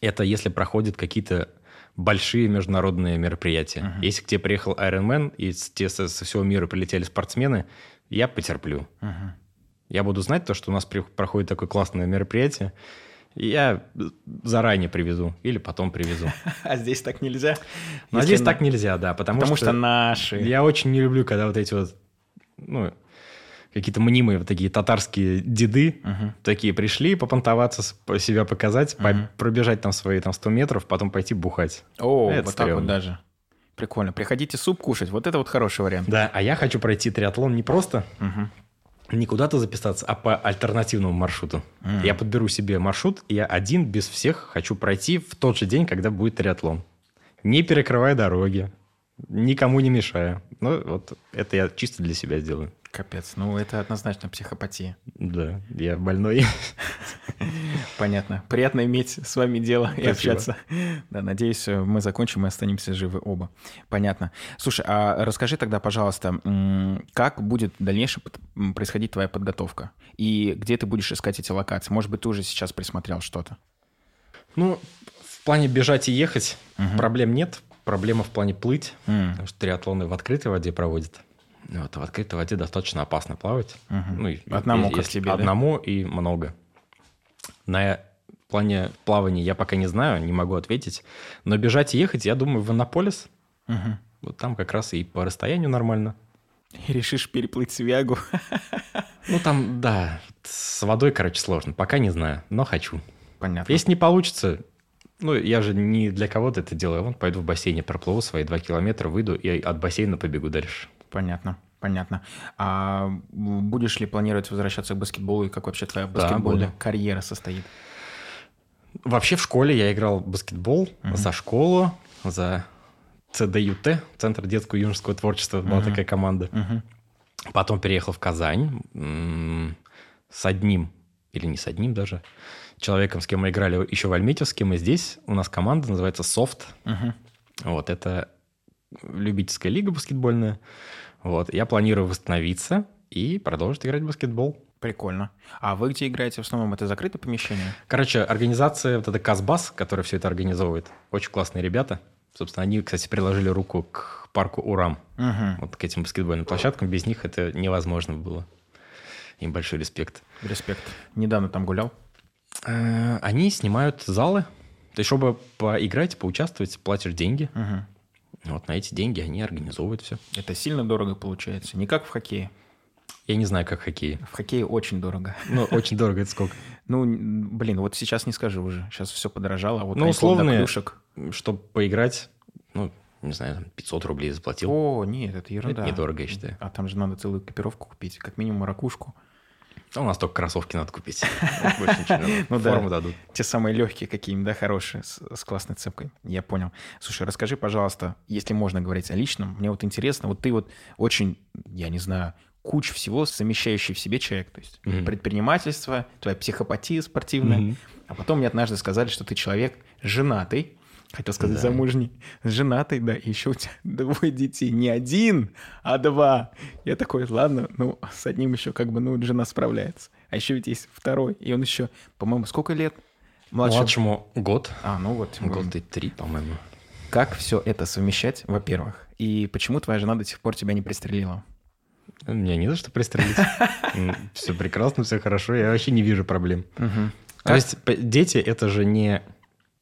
Это если проходят какие-то большие международные мероприятия. Если к тебе приехал Iron Man, и те со, со всего мира прилетели спортсмены, я потерплю. Мгм. Я буду знать то, что у нас при- проходит такое классное мероприятие, и я заранее привезу или потом привезу. А здесь так нельзя? Если здесь на- так нельзя, да, потому, Потому что наши. Я очень не люблю, когда вот эти вот, ну, какие-то мнимые вот такие татарские деды Мгм. такие пришли попонтоваться, по- себя показать, по- Мгм. пробежать там свои там 100 метров, потом пойти бухать. О, Это вот так вот стрёмно. даже. Прикольно. Приходите суп кушать. Вот это вот хороший вариант. Да, а я хочу пройти триатлон не просто Мгм. не куда-то записаться, а по альтернативному маршруту. Мгм. Я подберу себе маршрут, и я один без всех хочу пройти в тот же день, когда будет триатлон. Не перекрывая дороги, никому не мешая. Ну, вот это я чисто для себя сделаю. Капец. Ну, это однозначно психопатия. Да, я больной. Понятно. Приятно иметь с вами дело и Спасибо. общаться. Да, надеюсь, мы закончим и останемся живы оба. Понятно. Слушай, а расскажи тогда, пожалуйста, как будет в дальнейшем происходить твоя подготовка? И где ты будешь искать эти локации? Может быть, ты уже сейчас присмотрел что-то? Ну, в плане бежать и ехать Мгм. проблем нет. Проблема в плане плыть, М, потому что триатлоны в открытой воде проводят. Вот, а в открытой воде достаточно опасно плавать. мгм. Ну, Одному, и- как если тебе, да? Одному и много. На плане плавания я пока не знаю, не могу ответить. Но бежать и ехать, я думаю, в Иннополис. Мгм. Вот там как раз и по расстоянию нормально. И решишь переплыть Свягу. Ну, там, да, с водой, короче, сложно. Пока не знаю, но хочу. Понятно. Если не получится, ну, я же не для кого-то это делаю. Вон, пойду в бассейне, проплыву свои два километра, выйду и от бассейна побегу дальше. Понятно. Понятно. А будешь ли планировать возвращаться к баскетболу и как вообще твоя баскетбольная буду. карьера состоит? Вообще в школе я играл в баскетбол Мгм. за школу, за ЦДЮТ, Центр детского и юношеского творчества, была Мгм. такая команда. Мгм. Потом переехал в Казань с одним, или не с одним даже, человеком, с кем мы играли еще в Альметьевске. И здесь у нас команда называется «Софт». Мгм. Вот, это любительская лига баскетбольная. Вот, я планирую восстановиться и продолжить играть в баскетбол. Прикольно. А вы где играете в основном? Это закрытое помещение? Короче, организация, вот эта Казбас, которая все это организовывает, очень классные ребята. Собственно, они, кстати, приложили руку к парку Урам, Угу. вот к этим баскетбольным площадкам. Без них это невозможно было. Им большой респект. Респект. Недавно там гулял. Э, Они снимают залы. То есть, чтобы поиграть, поучаствовать, платишь деньги. Мгм. Вот на эти деньги они организовывают все. Это сильно дорого получается. Не как в хоккее. Я не знаю, как хоккей. В хоккее очень дорого. Ну, очень дорого, это сколько? Ну, блин, вот сейчас не скажу уже. Сейчас все подорожало. Вот Ну, условные- клюшек. Чтобы поиграть, ну, не знаю, там 500 рублей заплатил. О, нет, это ерунда. Это недорого, я считаю. А там же надо целую экипировку купить. Как минимум ракушку. У нас только кроссовки надо купить. Ну да. Форму дадут. Те самые легкие какие-нибудь, да, хорошие, с, классной цепкой. Я понял. Слушай, расскажи, пожалуйста, если можно говорить о личном, мне вот интересно, вот ты вот очень, я не знаю, кучу всего совмещающий в себе человек. То есть предпринимательство, твоя психопатия спортивная. А потом мне однажды сказали, что ты человек женатый. Хотел сказать Да. замужний. Женатый, да, и еще у тебя двое детей. Не один, а два. Я такой, ладно, ну, с одним еще как бы, ну, жена справляется. А еще ведь есть второй. И он еще, по-моему, сколько лет? Младше. Младшему год. А, ну вот. Год и три, по-моему. Как все это совмещать, во-первых? И почему твоя жена до сих пор тебя не пристрелила? Меня не за что пристрелить. Все прекрасно, все хорошо. Я вообще не вижу проблем. То Как? есть дети – это же не,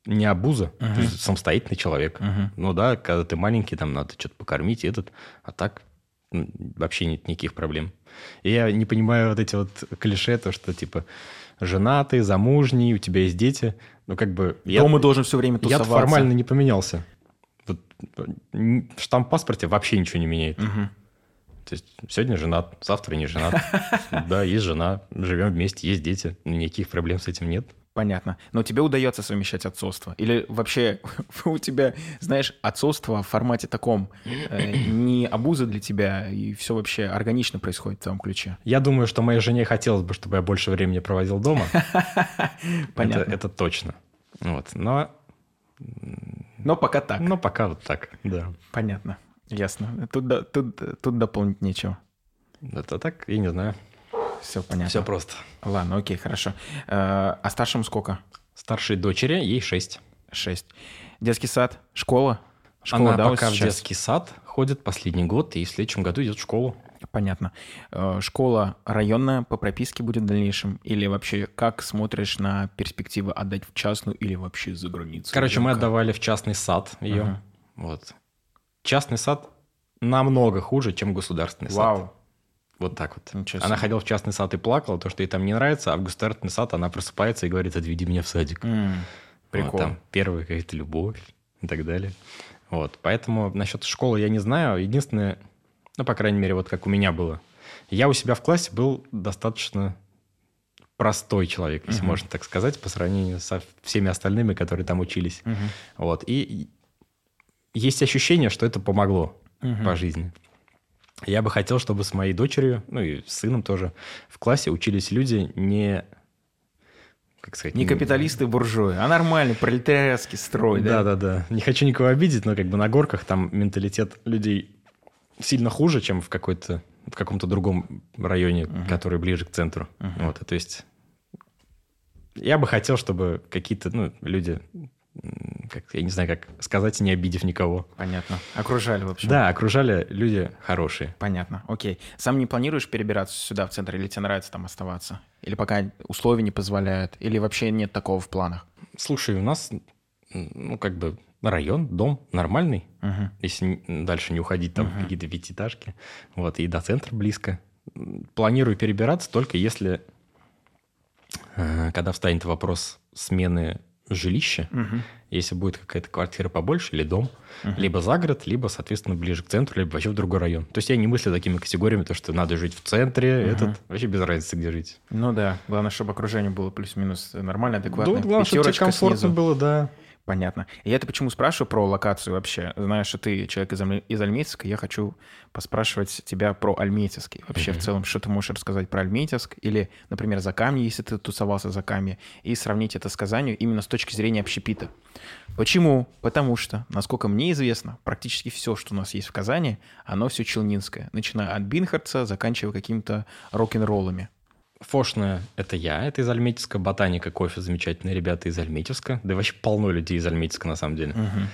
не обуза, Мгм. то есть самостоятельный человек. Мгм. Ну да, когда ты маленький, там надо что-то покормить, этот, а так вообще нет никаких проблем. И я не понимаю вот эти вот клише, то, что типа женатый, замужний, у тебя есть дети. Ну как бы... я- Дома должен все время Я тусоваться. формально не поменялся. Вот, штамп в паспорте вообще ничего не меняет. Мгм. То есть сегодня женат, завтра не женат. Да, есть жена, живем вместе, есть дети. Никаких проблем с этим нет. Понятно. Но тебе удается совмещать отцовство? Или вообще у тебя, знаешь, отцовство в формате таком э, не обуза для тебя, и все вообще органично происходит в твоем ключе? Я думаю, что моей жене хотелось бы, чтобы я больше времени проводил дома. Понятно. Это, это точно. Вот. Но, Но пока так. но пока вот так, да. Понятно. Ясно. Тут, тут, тут дополнить нечего. Это так, я не знаю. Все понятно. Все просто. Ладно, окей, хорошо. Э, А старшему сколько? Старшей дочери, ей 6. Шесть. Детский сад? Школа? Школа, Она да, вот пока в сейчас? детский сад ходит последний год, и в следующем году идет в школу. Понятно. Э, Школа районная по прописке будет в дальнейшем? Или вообще как смотришь на перспективы отдать в частную или вообще за границу? Короче, мы Как? отдавали в частный сад ее. Ага. Вот. Частный сад намного хуже, чем государственный сад. Вау. Вот так вот. Ничего Она ходила в частный сад и плакала, то, что ей там не нравится, а в государственный сад она просыпается и говорит, отведи меня в садик. Вот Прикол. там первая какая-то любовь и так далее. Вот, поэтому насчет школы я не знаю. Единственное, ну, по крайней мере, вот как у меня было. Я у себя в классе был достаточно простой человек, если Мгм. можно так сказать, по сравнению со всеми остальными, которые там учились. Мгм. Вот, и есть ощущение, что это помогло Мгм. по жизни. Я бы хотел, чтобы с моей дочерью, ну и с сыном тоже, в классе учились люди не... Как сказать? Не капиталисты, буржуи, а нормальный пролетариатский строй, да? Да, да, да. Не хочу никого обидеть, но как бы на горках там менталитет людей сильно хуже, чем в какой-то в каком-то другом районе, Мгм. который ближе к центру. Мгм. Вот, и то есть я бы хотел, чтобы какие-то ну, люди, как, я не знаю, как сказать, не обидев никого. Понятно. Окружали, в общем. Да, окружали люди хорошие. Понятно, окей. Сам не планируешь перебираться сюда, в центр, или тебе нравится там оставаться? Или пока условия не позволяют? Или вообще нет такого в планах? Слушай, у нас, ну, как бы район, дом нормальный, Мгм. если дальше не уходить там Мгм. какие-то пятиэтажки. Вот, и до центра близко. планирую перебираться только если, э, когда встанет вопрос смены жилища, Мгм. если будет какая-то квартира побольше или дом, Мгм. либо за город, либо, соответственно, ближе к центру, либо вообще в другой район. То есть я не мыслю такими категориями, то, что надо жить в центре, Мгм. этот, вообще без разницы, где жить. Ну да, главное, чтобы окружение было плюс-минус нормально, адекватно. Ну, главное, чтобы тебе комфортно снизу. было, да. Понятно. Я это почему спрашиваю про локацию вообще? Знаешь, что ты человек из, Альме- из Альметьевска, я хочу поспрашивать тебя про Альметьевский. Вообще, в целом, что ты можешь рассказать про Альметьевск? Или, например, за камни, если ты тусовался за камни, и сравнить это с Казанью именно с точки зрения общепита. Почему? Потому что, насколько мне известно, практически все, что у нас есть в Казани, оно все челнинское. Начиная от Бинхардса, заканчивая какими-то рок-н-роллами. Фошная – это я, это из Альметьевска. Ботаника, кофе, замечательные ребята из Альметьевска. Да и вообще полно людей из Альметьевска, на самом деле. Мгм.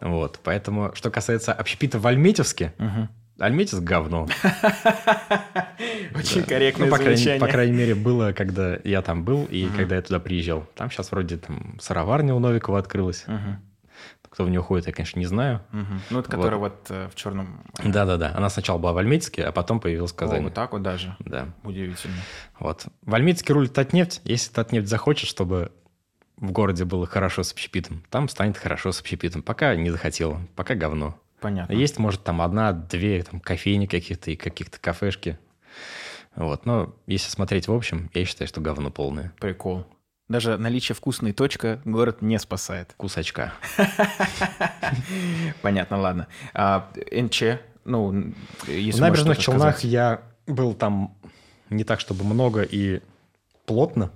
Вот, поэтому, что касается общепита в Альметьевске, Мгм. Альметьевск – говно. Очень корректное Ну, по крайней, замечание. по крайней мере, было, когда я там был и когда я туда приезжал. Там сейчас вроде там сыроварня у Новикова открылась. Кто в нее ходит, я, конечно, не знаю. Мгм. Ну, это которая вот э, в черном... Да-да-да. Она сначала была в Альметьевске, а потом появилась в О, Казани. вот так вот даже. Да. Удивительно. Вот. В Альметьевске рулит Татнефть. Если Татнефть захочет, чтобы в городе было хорошо с общепитом, там станет хорошо с общепитом. Пока не захотела. Пока говно. Понятно. Есть, может, там одна-две там, кофейни каких-то и каких-то кафешки. Вот. Но если смотреть в общем, я считаю, что говно полное. Прикол. Даже наличие вкусной точка город не спасает. Кусачка. Понятно, ладно. А, НЧ, ну, если в набережных Челнах я был там не так, чтобы много и плотно.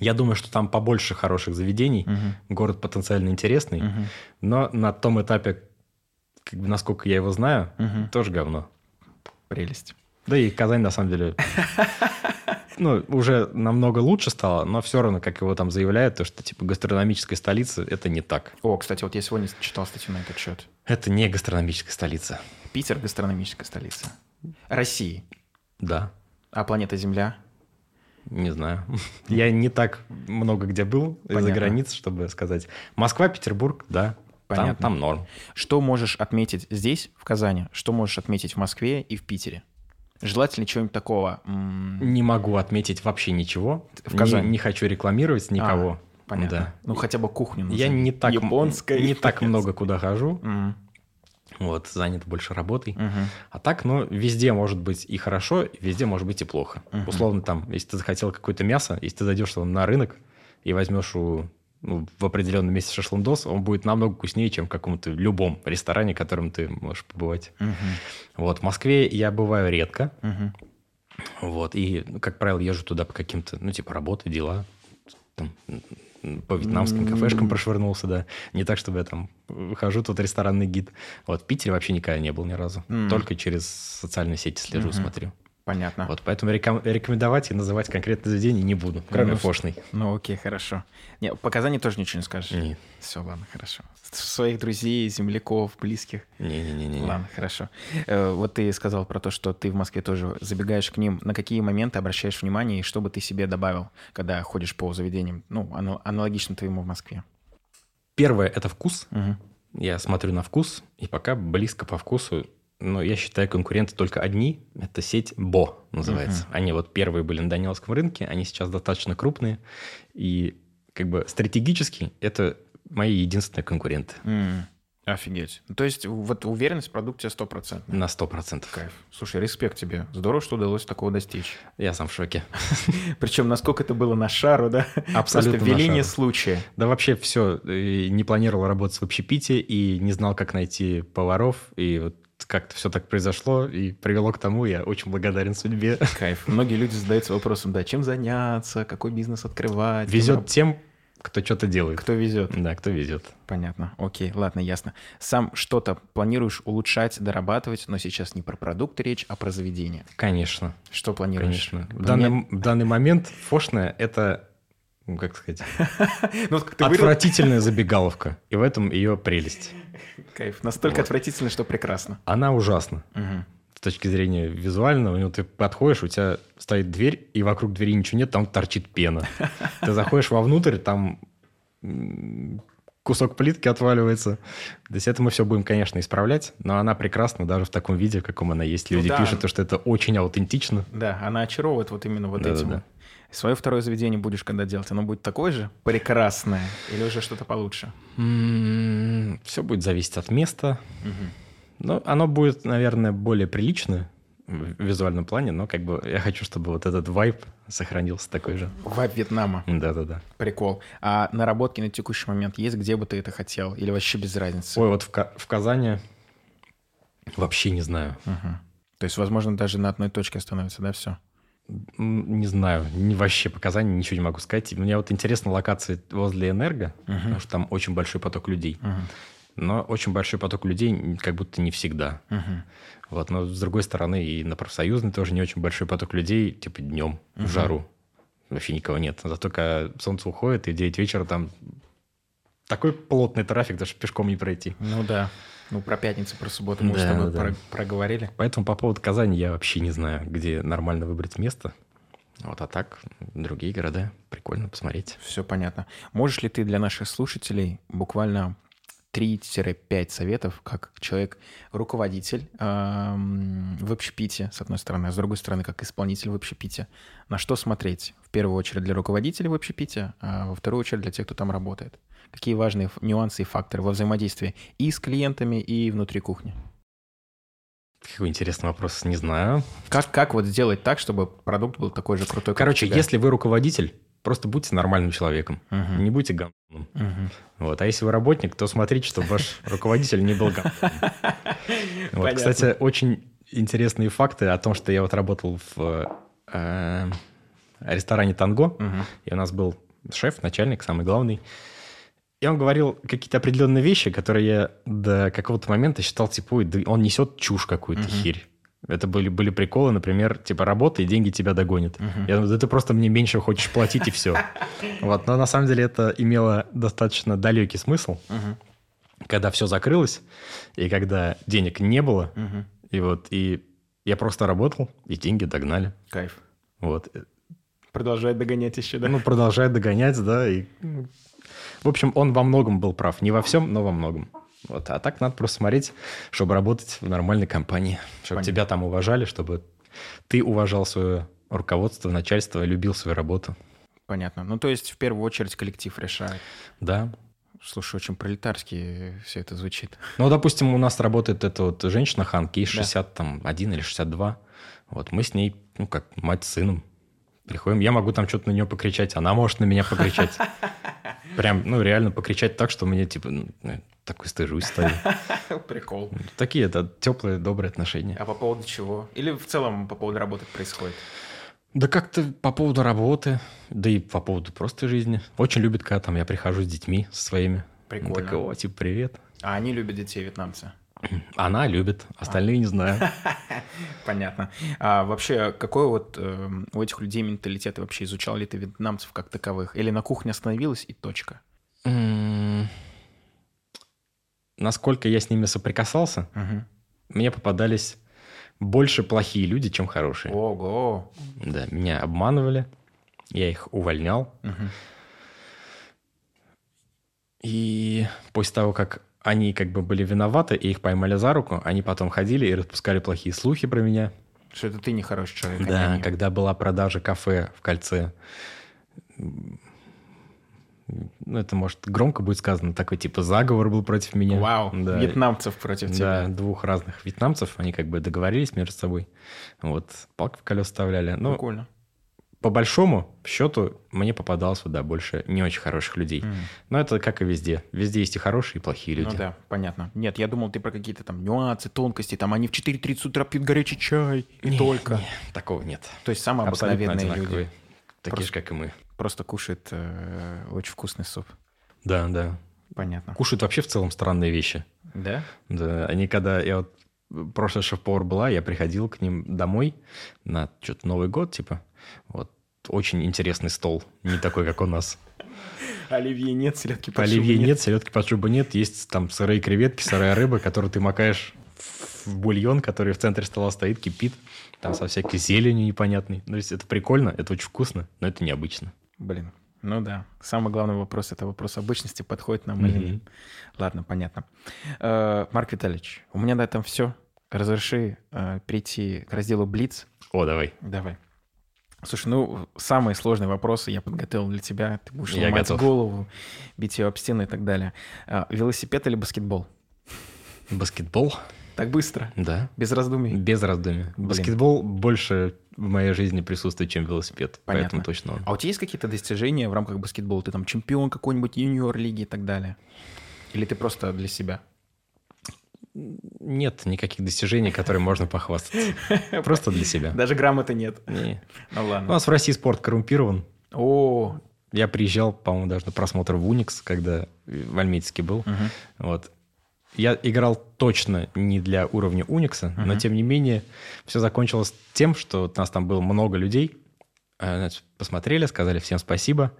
Я думаю, что там побольше хороших заведений. Город потенциально интересный. Но на том этапе, как бы, насколько я его знаю, тоже говно. Прелесть. Да и Казань, на самом деле, ну, уже намного лучше стало, но все равно, как его там заявляют, то, что, типа, гастрономическая столица – это не так. О, кстати, вот я сегодня читал статью на этот счет. Это не гастрономическая столица. Питер – гастрономическая столица. России. Да, А планета Земля? не знаю. Я не так много где был из-за границ, чтобы сказать. Москва, Петербург, да, там, Понятно. там норм. Что можешь отметить здесь, в Казани? Что можешь отметить в Москве и в Питере? Желательно чего-нибудь такого. Не могу отметить вообще ничего. В Не- Казани? Не, хочу рекламировать никого. Понятно. Да. Ну, хотя бы кухню Я назови. не так, Японская. не так много куда хожу. Вот, занят больше работой. А так, ну, везде может быть и хорошо, везде может быть и плохо. Условно, там, если ты захотел какое-то мясо, если ты зайдешь там, на рынок и возьмешь у, ну, в определенном месте шашлындос, он будет намного вкуснее, чем в каком-то любом ресторане, в котором ты можешь побывать. Мгм, Вот, в Москве я бываю редко. мгм. Вот, и, ну, как правило, езжу туда по каким-то, ну, типа, работы, дела. Там, по вьетнамским кафешкам прошвырнулся, да. Не так, чтобы я там э, хожу, тут ресторанный гид. Вот, в Питере вообще никогда не был ни разу. М. Только через социальные сети слежу, Мгм. смотрю. Понятно. Вот, поэтому реком- рекомендовать и называть конкретное заведение не буду, кроме Ну, фошной. Ну, окей, хорошо. Не, по Казани тоже ничего не скажешь? Не, Все, ладно, хорошо. Своих друзей, земляков, близких. не-не-не. Ладно, хорошо. Э, Вот ты сказал про то, что ты в Москве тоже забегаешь к ним. На какие моменты обращаешь внимание и что бы ты себе добавил, когда ходишь по заведениям? Ну, ано- аналогично твоему в Москве. Первое – это вкус. Мгм. Я смотрю на вкус, и пока близко по вкусу, но я считаю, конкуренты только одни. Это сеть Бо называется. Они вот первые были на Даниловском рынке, они сейчас достаточно крупные. И как бы стратегически это мои единственные конкуренты М, Офигеть. Ну, То есть вот уверенность в продукте 100%. на 100%. Кайф. Слушай, респект тебе. Здорово, что удалось такого достичь. Я сам в шоке. Причем насколько это было на шару, да? Абсолютно Просто веление случая. Да вообще все. Не планировал работать в общепите и не знал, как найти поваров. И вот как-то все так произошло и привело к тому, я очень благодарен судьбе. Кайф. Многие люди задаются вопросом, да, чем заняться, какой бизнес открывать. Везет раб- тем, кто что-то делает. Кто везет. Да, кто везет. Понятно. Окей, ладно, ясно. Сам что-то планируешь улучшать, дорабатывать, но сейчас не про продукты речь, а про заведение. Конечно, Что планируешь? конечно. В данный, в данный момент фошная – это, ну, как сказать, Ну, вырыл- отвратительная забегаловка. И в этом ее прелесть. Кайф. Настолько Вот. отвратительно, что прекрасно. Она ужасна. Мгм. С точки зрения визуального, ну, ты подходишь, у тебя стоит дверь, и вокруг двери ничего нет, там торчит пена. Ты заходишь вовнутрь, там кусок плитки отваливается. То есть это мы все будем, конечно, исправлять, но она прекрасна даже в таком виде, в каком она есть. Люди да. пишут, что это очень аутентично. Да, она очаровывает вот именно вот этим. Да-да-да. Свое второе заведение будешь когда делать? Оно будет такое же прекрасное или уже что-то получше? Все будет зависеть от места. Но оно будет, наверное, более приличное в визуальном плане, но как бы я хочу, чтобы вот этот вайб сохранился такой же. Вайб Вьетнама. Да-да-да. Прикол. А наработки на текущий момент есть, где бы ты это хотел? Или вообще без разницы? Ой, вот в, Ка- в Казани вообще не знаю. Мгм. То есть, возможно, даже на одной точке остановится, да, все? Не знаю, не, вообще по Казани ничего не могу сказать. Мне вот интересна локация возле Энерго, потому что там очень большой поток людей. Но очень большой поток людей как будто не всегда. Вот, но с другой стороны, и на профсоюзной тоже не очень большой поток людей, типа днем, в жару. Вообще никого нет. Зато когда солнце уходит, и в 9 вечера там такой плотный трафик, даже пешком не пройти. Ну да. Ну, про пятницу, про субботу мы Да, с тобой да. про- проговорили. Поэтому по поводу Казани я вообще не знаю, где нормально выбрать место. Вот, а так, другие города прикольно посмотреть. Все понятно. Можешь ли ты для наших слушателей буквально 3-5 советов, как человек-руководитель эм, в общепите, с одной стороны, а с другой стороны, как исполнитель в общепите, на что смотреть? В первую очередь для руководителей в общепите, а во вторую очередь для тех, кто там работает. Какие важные нюансы и факторы во взаимодействии и с клиентами, и внутри кухни? Какой интересный вопрос, не знаю. Как, как вот сделать так, чтобы продукт был такой же крутой, как Короче, у тебя? если вы руководитель, просто будте нормальным человеком. Мгм. Не будьте говном. Мгм. Вот. А если вы работник, то смотрите, чтобы ваш руководитель не был говном. Вот, кстати, очень интересные факты о том, что я вот работал в э, ресторане «Танго», и у нас был шеф, начальник, самый главный. И он говорил какие-то определенные вещи, которые я до какого-то момента считал, типа, он несет чушь какую-то, херь. Это были, были приколы, например, типа, работа, и деньги тебя догонят. Мгм. Я думаю, да ты просто мне меньше хочешь платить, и все. Вот, но на самом деле это имело достаточно далекий смысл, Мгм. когда все закрылось, и когда денег не было, Мгм. и вот, и я просто работал, и деньги догнали. Кайф. Вот. Продолжает догонять еще, да? Ну, продолжает догонять, да. И... ну, В общем, он во многом был прав. Не во всем, но во многом. Вот. А так надо просто смотреть, чтобы работать в нормальной компании. Чтобы Понятно. тебя там уважали, чтобы ты уважал свое руководство, начальство, любил свою работу. Понятно. Ну, то есть, в первую очередь, коллектив решает. Да. Слушай, очень пролетарски все это звучит. Ну, допустим, у нас работает эта вот женщина Ханки, ей Да. 61 или 62. Вот мы с ней, ну, как мать с сыном, приходим. Я могу там что-то на нее покричать, она может на меня покричать. Прям, ну, реально покричать так, что мне, типа, ну, такой стыжусь стою. Прикол. Такие это теплые, добрые отношения. А по поводу чего? Или в целом по поводу работы происходит? Да как-то по поводу работы, да и по поводу просто жизни. Очень любит, когда там я прихожу с детьми, со своими. Прикольно. Так, о, типа, привет. А они любят детей, вьетнамцы. Она любит, остальные не знаю. Понятно. А вообще, какой вот эм, у этих людей менталитет? И вообще изучал ли ты вьетнамцев как таковых? Или на кухне остановилась и точка? Насколько я с ними соприкасался, Мгм. мне попадались больше плохие люди, чем хорошие. Ого. Да, меня обманывали, я их увольнял. Мгм. И после того, как они как бы были виноваты, и их поймали за руку, они потом ходили и распускали плохие слухи про меня. Что это ты нехороший человек. а Да, они. когда была продажа кафе в кольце. Ну, это, может, громко будет сказано, такой типа заговор был против меня. Вау, Да. вьетнамцев против Да, тебя. двух разных вьетнамцев, они как бы договорились между собой. Вот, палки в колеса вставляли. Ну, Прикольно. по большому счету, мне попадалось сюда больше не очень хороших людей. Мгм. Но это как и везде. Везде есть и хорошие, и плохие люди. Ну да, понятно. Нет, я думал, ты про какие-то там нюансы, тонкости. Там они в 4.30 утра пьют горячий чай. И Не, только. не, такого нет. То есть самые обыкновенные люди. Такие Просто- же, как и мы. Просто кушают э, очень вкусный суп. Да, да. Понятно. Кушают вообще в целом странные вещи. Да? Да, они когда... Я вот прошлая шеф-повар была, я приходил к ним домой на что-то Новый год, типа. Вот. Очень интересный стол. Не такой, как у нас. Оливье нет, селедки под Оливье нет, селедки под шубой нет. Есть там сырые креветки, сырая рыба, которую ты макаешь в бульон, который в центре стола стоит, кипит. Там со всякой зеленью непонятной. Ну, то есть это прикольно, это очень вкусно, но это необычно. Блин. Ну да. Самый главный вопрос — это вопрос обычности, подходит нам или нет. Ладно, понятно. Э, Марк Витальевич, у меня на этом все. Разреши э, перейти к разделу «Блиц». О, давай. Давай. Слушай, ну, самые сложные вопросы я подготовил для тебя. Ты будешь Я ломать готов. голову, бить ее об стену и так далее. А, велосипед или баскетбол? Баскетбол? Так быстро, Да. без раздумий. Без раздумий. Блин. Баскетбол больше в моей жизни присутствует, чем велосипед. Понятно. Поэтому точно он. А у тебя есть какие-то достижения в рамках баскетбола? Ты там чемпион какой-нибудь юниор-лиги и так далее? Или ты просто для себя? Нет никаких достижений, которые можно похвастаться. Просто для себя. Даже грамоты нет. Не. Ну У ладно. нас в России спорт коррумпирован. О, Я приезжал, по-моему, даже на просмотр в Уникс, когда в Альметьевске был. мгм. Вот. Я играл точно не для уровня Уникса, но Мгм. тем не менее все закончилось тем, что вот нас там было много людей. А, значит, посмотрели, сказали всем спасибо.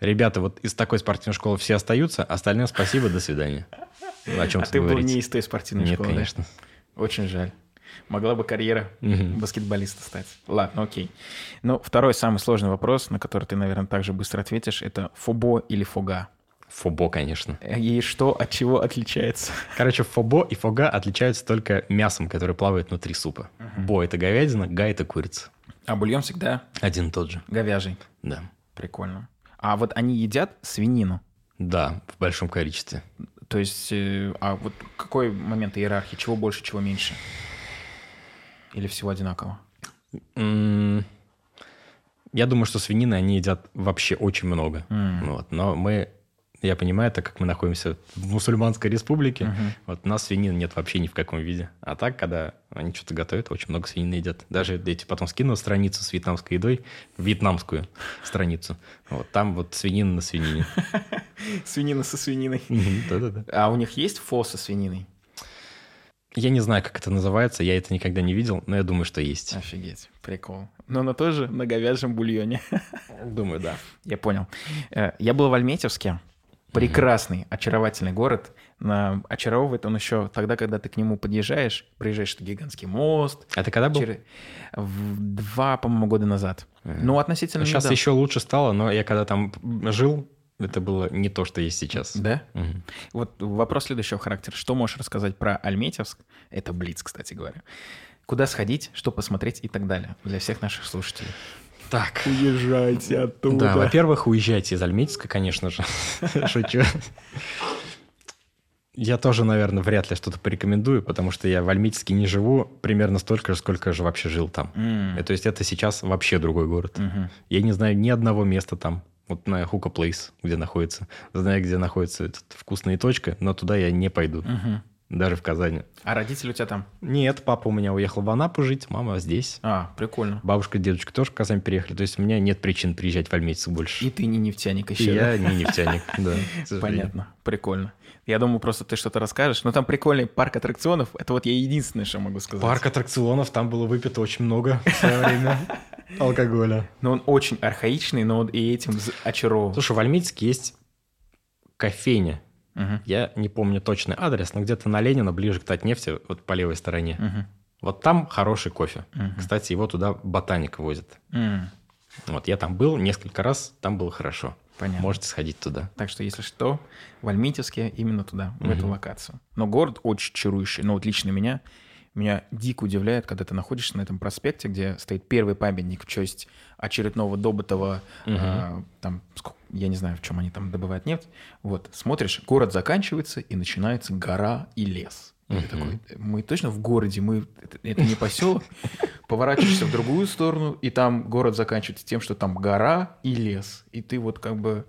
Ребята, вот из такой спортивной школы все остаются, остальным спасибо, до свидания. Ну, О чем а ты был не из той спортивной Нет, школы, да? конечно. Очень жаль. Могла бы карьера Мгм. баскетболиста стать. Ладно, окей. Ну, второй самый сложный вопрос, на который ты, наверное, также быстро ответишь, это фобо или фога. Фобо, конечно. И что от чего отличается? Короче, фобо и фога отличаются только мясом, которое плавает внутри супа. Бо – это говядина, га – это курица. А бульон всегда Один и тот же. говяжий. Да. Прикольно. А вот они едят свинину. Да, в большом количестве. То есть, э, а вот какой момент иерархии? Чего больше, чего меньше? Или всего одинаково? Я думаю, что свинины они едят вообще очень много. М. Вот. Но мы, я понимаю, так как мы находимся в мусульманской республике, Мгм. вот у нас свинины нет вообще ни в каком виде. А так, когда они что-то готовят, очень много свинины едят. Даже я тебе потом скину страницу с вьетнамской едой, вьетнамскую страницу. Вот там вот свинина на свинине. Свинина со свининой. Да-да-да. А у них есть фо со свининой? Я не знаю, как это называется, я это никогда не видел, но я думаю, что есть. Офигеть, прикол. Но она тоже на говяжьем бульоне. Думаю, да. Я понял. Э, Я был в Альметьевске. Прекрасный, очаровательный город. Очаровывает он еще тогда, когда ты к нему подъезжаешь, приезжаешь на гигантский мост. А ты когда был? Через- в Два, по-моему, года назад. Ну, относительно Сейчас недавно. еще лучше стало, но я когда там жил, это было не то, что есть сейчас. Да? Мгм. Вот вопрос следующего характера. Что можешь рассказать про Альметьевск? Это Блиц, кстати говоря. Куда сходить, что посмотреть и так далее для всех наших слушателей. Так. Уезжайте оттуда. Да, во-первых, уезжайте из Альметьевска, конечно же. Шучу. Я тоже, наверное, вряд ли что-то порекомендую, потому что я в Альметьевске не живу примерно столько же, сколько же вообще жил там. М, И То есть это сейчас вообще другой город. мгм. Я не знаю ни одного места там. Вот на Хука Плейс, где находится. Знаю, где находится этот вкусная точка, но туда я не пойду. Мгм. Даже в Казани. А родители у тебя там? Нет, папа у меня уехал в Анапу жить, мама здесь. А, прикольно. Бабушка и дедушка тоже в Казань переехали. То есть у меня нет причин приезжать в Альметьевск больше. И ты не нефтяник И еще. я не нефтяник, да. Понятно, прикольно. Я думаю, просто ты что-то расскажешь. Но там прикольный парк аттракционов. Это вот я единственное, что могу сказать. Парк аттракционов, там было выпито очень много в свое время алкоголя. Но он очень архаичный, но он и этим очаровывал. Слушай, в Альметьевске есть кофейня. Мгм, Я не помню точный адрес, но где-то на Ленина, ближе к Татнефти, вот по левой стороне. мгм, Вот там хороший кофе. мгм. Кстати, его туда ботаник возит. М, Вот я там был несколько раз, там было хорошо. Понятно. Можете сходить туда. Так что, если что, в Альметьевске именно туда, в эту локацию. Но город очень чарующий. Но вот лично меня, меня дико удивляет, когда ты находишься на этом проспекте, где стоит первый памятник в честь очередного добытого, а, там, сколько- я не знаю, в чем они там добывают нефть. Вот, смотришь, город заканчивается, и начинается гора и лес. И ты такой, мы точно в городе, мы это, это не поселок. Поворачиваешься в другую сторону, и там город заканчивается тем, что там гора и лес. И ты вот как бы...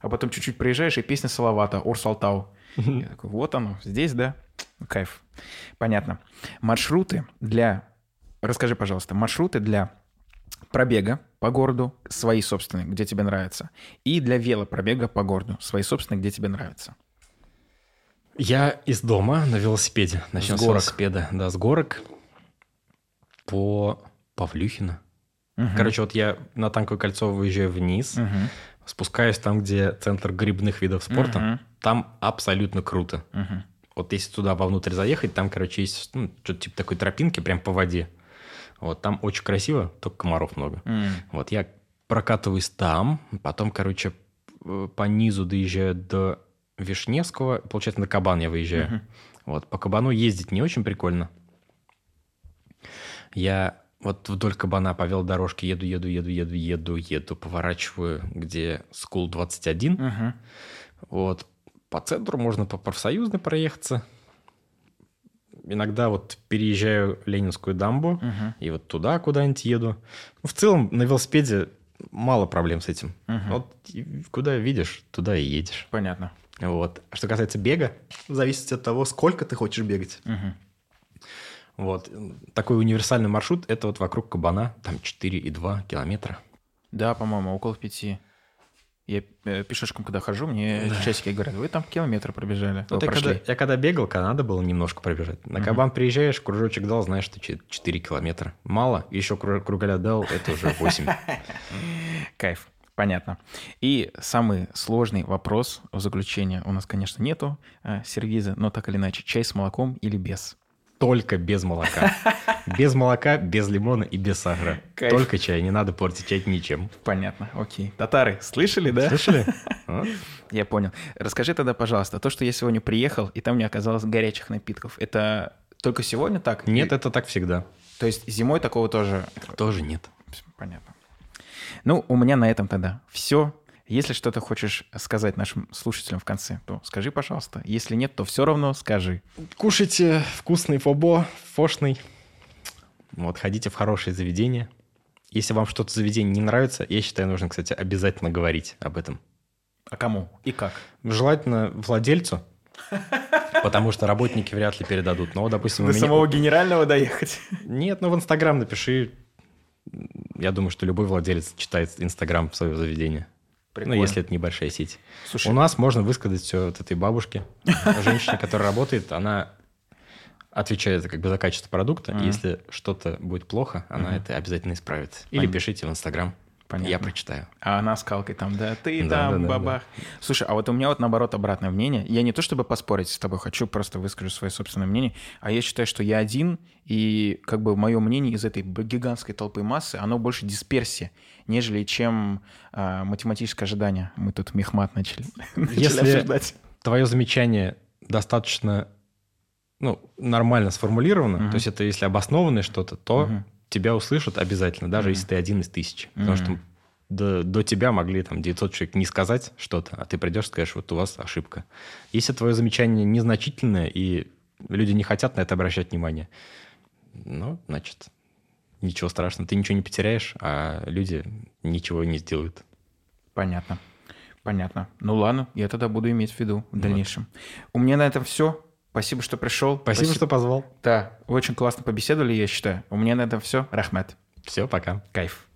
А потом чуть-чуть проезжаешь, и песня Салавата, Орсалтау. Я такой, вот оно, здесь, да? Кайф. Понятно. Маршруты для... Расскажи, пожалуйста, маршруты для пробега по городу свои собственные, где тебе нравится, и для велопробега по городу свои собственные, где тебе нравится. Я из дома на велосипеде. Начнем С с, горок. велосипеда. Да, с горок по Павлюхина. Мгм. Короче, вот я на Танковое кольцо выезжаю вниз, Мгм. спускаюсь там, где центр грибных видов спорта. Мгм. Там абсолютно круто. Мгм. Вот если туда вовнутрь заехать, там, короче, есть ну, что-то типа такой тропинки прям по воде. Вот там очень красиво, только комаров много. М. Вот я прокатываюсь там, потом, короче, э, по низу доезжаю до Вишневского, получается, на Кабан я выезжаю. Мгм. Вот, по Кабану ездить не очень прикольно. Я вот вдоль Кабана повел дорожки, еду, еду, еду, еду, еду, еду, поворачиваю, где School 21. Мгм. Вот, по центру можно по профсоюзной проехаться. Иногда вот переезжаю Ленинскую дамбу Мгм. и вот туда куда-нибудь еду. Ну, В целом на велосипеде мало проблем с этим. Мгм. Вот куда видишь, туда и едешь. Понятно. Вот. А что касается бега, зависит от того, сколько ты хочешь бегать. Мгм. Вот. Такой универсальный маршрут – это вот вокруг Кабана, там 4,2 километра. Да, по-моему, около пяти. Я э, пешочком, когда хожу, мне часики говорят, вы там километр пробежали. Вы я, когда, я когда бегал, когда надо было немножко пробежать. На Кабан приезжаешь, кружочек дал, знаешь, что 4 километра. Мало, еще кру- кругаля дал, это уже 8. Кайф. Понятно. И самый сложный вопрос в заключение. У нас, конечно, нету э, сервиза, но так или иначе, чай с молоком или без? Только без молока. Без молока, без лимона и без сахара. Кайф. Только чай, не надо портить чай ничем. Понятно, окей. Татары, слышали, да? Слышали? Я понял. Расскажи тогда, пожалуйста, то, что я сегодня приехал, и там не оказалось горячих напитков, это только сегодня так? Нет, И- это так всегда. То есть зимой такого тоже... Тоже нет. Понятно. Ну, у меня на этом тогда все. Если что-то хочешь сказать нашим слушателям в конце, то скажи, пожалуйста. Если нет, то все равно скажи. Кушайте вкусный фобо, фошный. Вот, ходите в хорошие заведения. Если вам что-то в заведении не нравится, я считаю, нужно, кстати, обязательно говорить об этом. А кому и как? Желательно владельцу, потому что работники вряд ли передадут. Но, вот, допустим, До меня- самого генерального доехать. Нет, ну в Инстаграм напиши. Я думаю, что любой владелец читает Инстаграм своего заведения. Прикольно. Ну, если это небольшая сеть. Слушай, У нас можно высказать все вот этой бабушке. Женщине, которая работает, она отвечает как бы за качество продукта. Если что-то будет плохо, она это обязательно исправит. Или Понятно. пишите в Инстаграм. Понятно. Я прочитаю. А она скалкой там, да, ты Да, там, да, да, бабах. Слушай, а вот у меня вот наоборот обратное мнение. Я не то чтобы поспорить с тобой, хочу просто выскажу свое собственное мнение, а я считаю, что я один, и как бы мое мнение из этой гигантской толпы массы, оно больше дисперсия, нежели чем а, математическое ожидание. Мы тут мехмат начали, начали Если- обсуждать. Твое замечание достаточно ну, нормально сформулировано, Мгм. то есть это если обоснованное что-то, то Мгм. тебя услышат обязательно, даже Мгм. если ты один из тысячи. Потому что до, до тебя могли там 900 человек не сказать что-то, а ты придешь и скажешь, вот у вас ошибка. Если твое замечание незначительное, и люди не хотят на это обращать внимание, ну, значит, ничего страшного. Ты ничего не потеряешь, а люди ничего не сделают. Понятно. Понятно. Ну ладно, я тогда буду иметь в виду в дальнейшем. У меня на этом все. Спасибо, что пришел. Спасибо, что позвал. Да, очень классно побеседовали, я считаю. У меня на этом все. Рахмет. Все, пока. Кайф.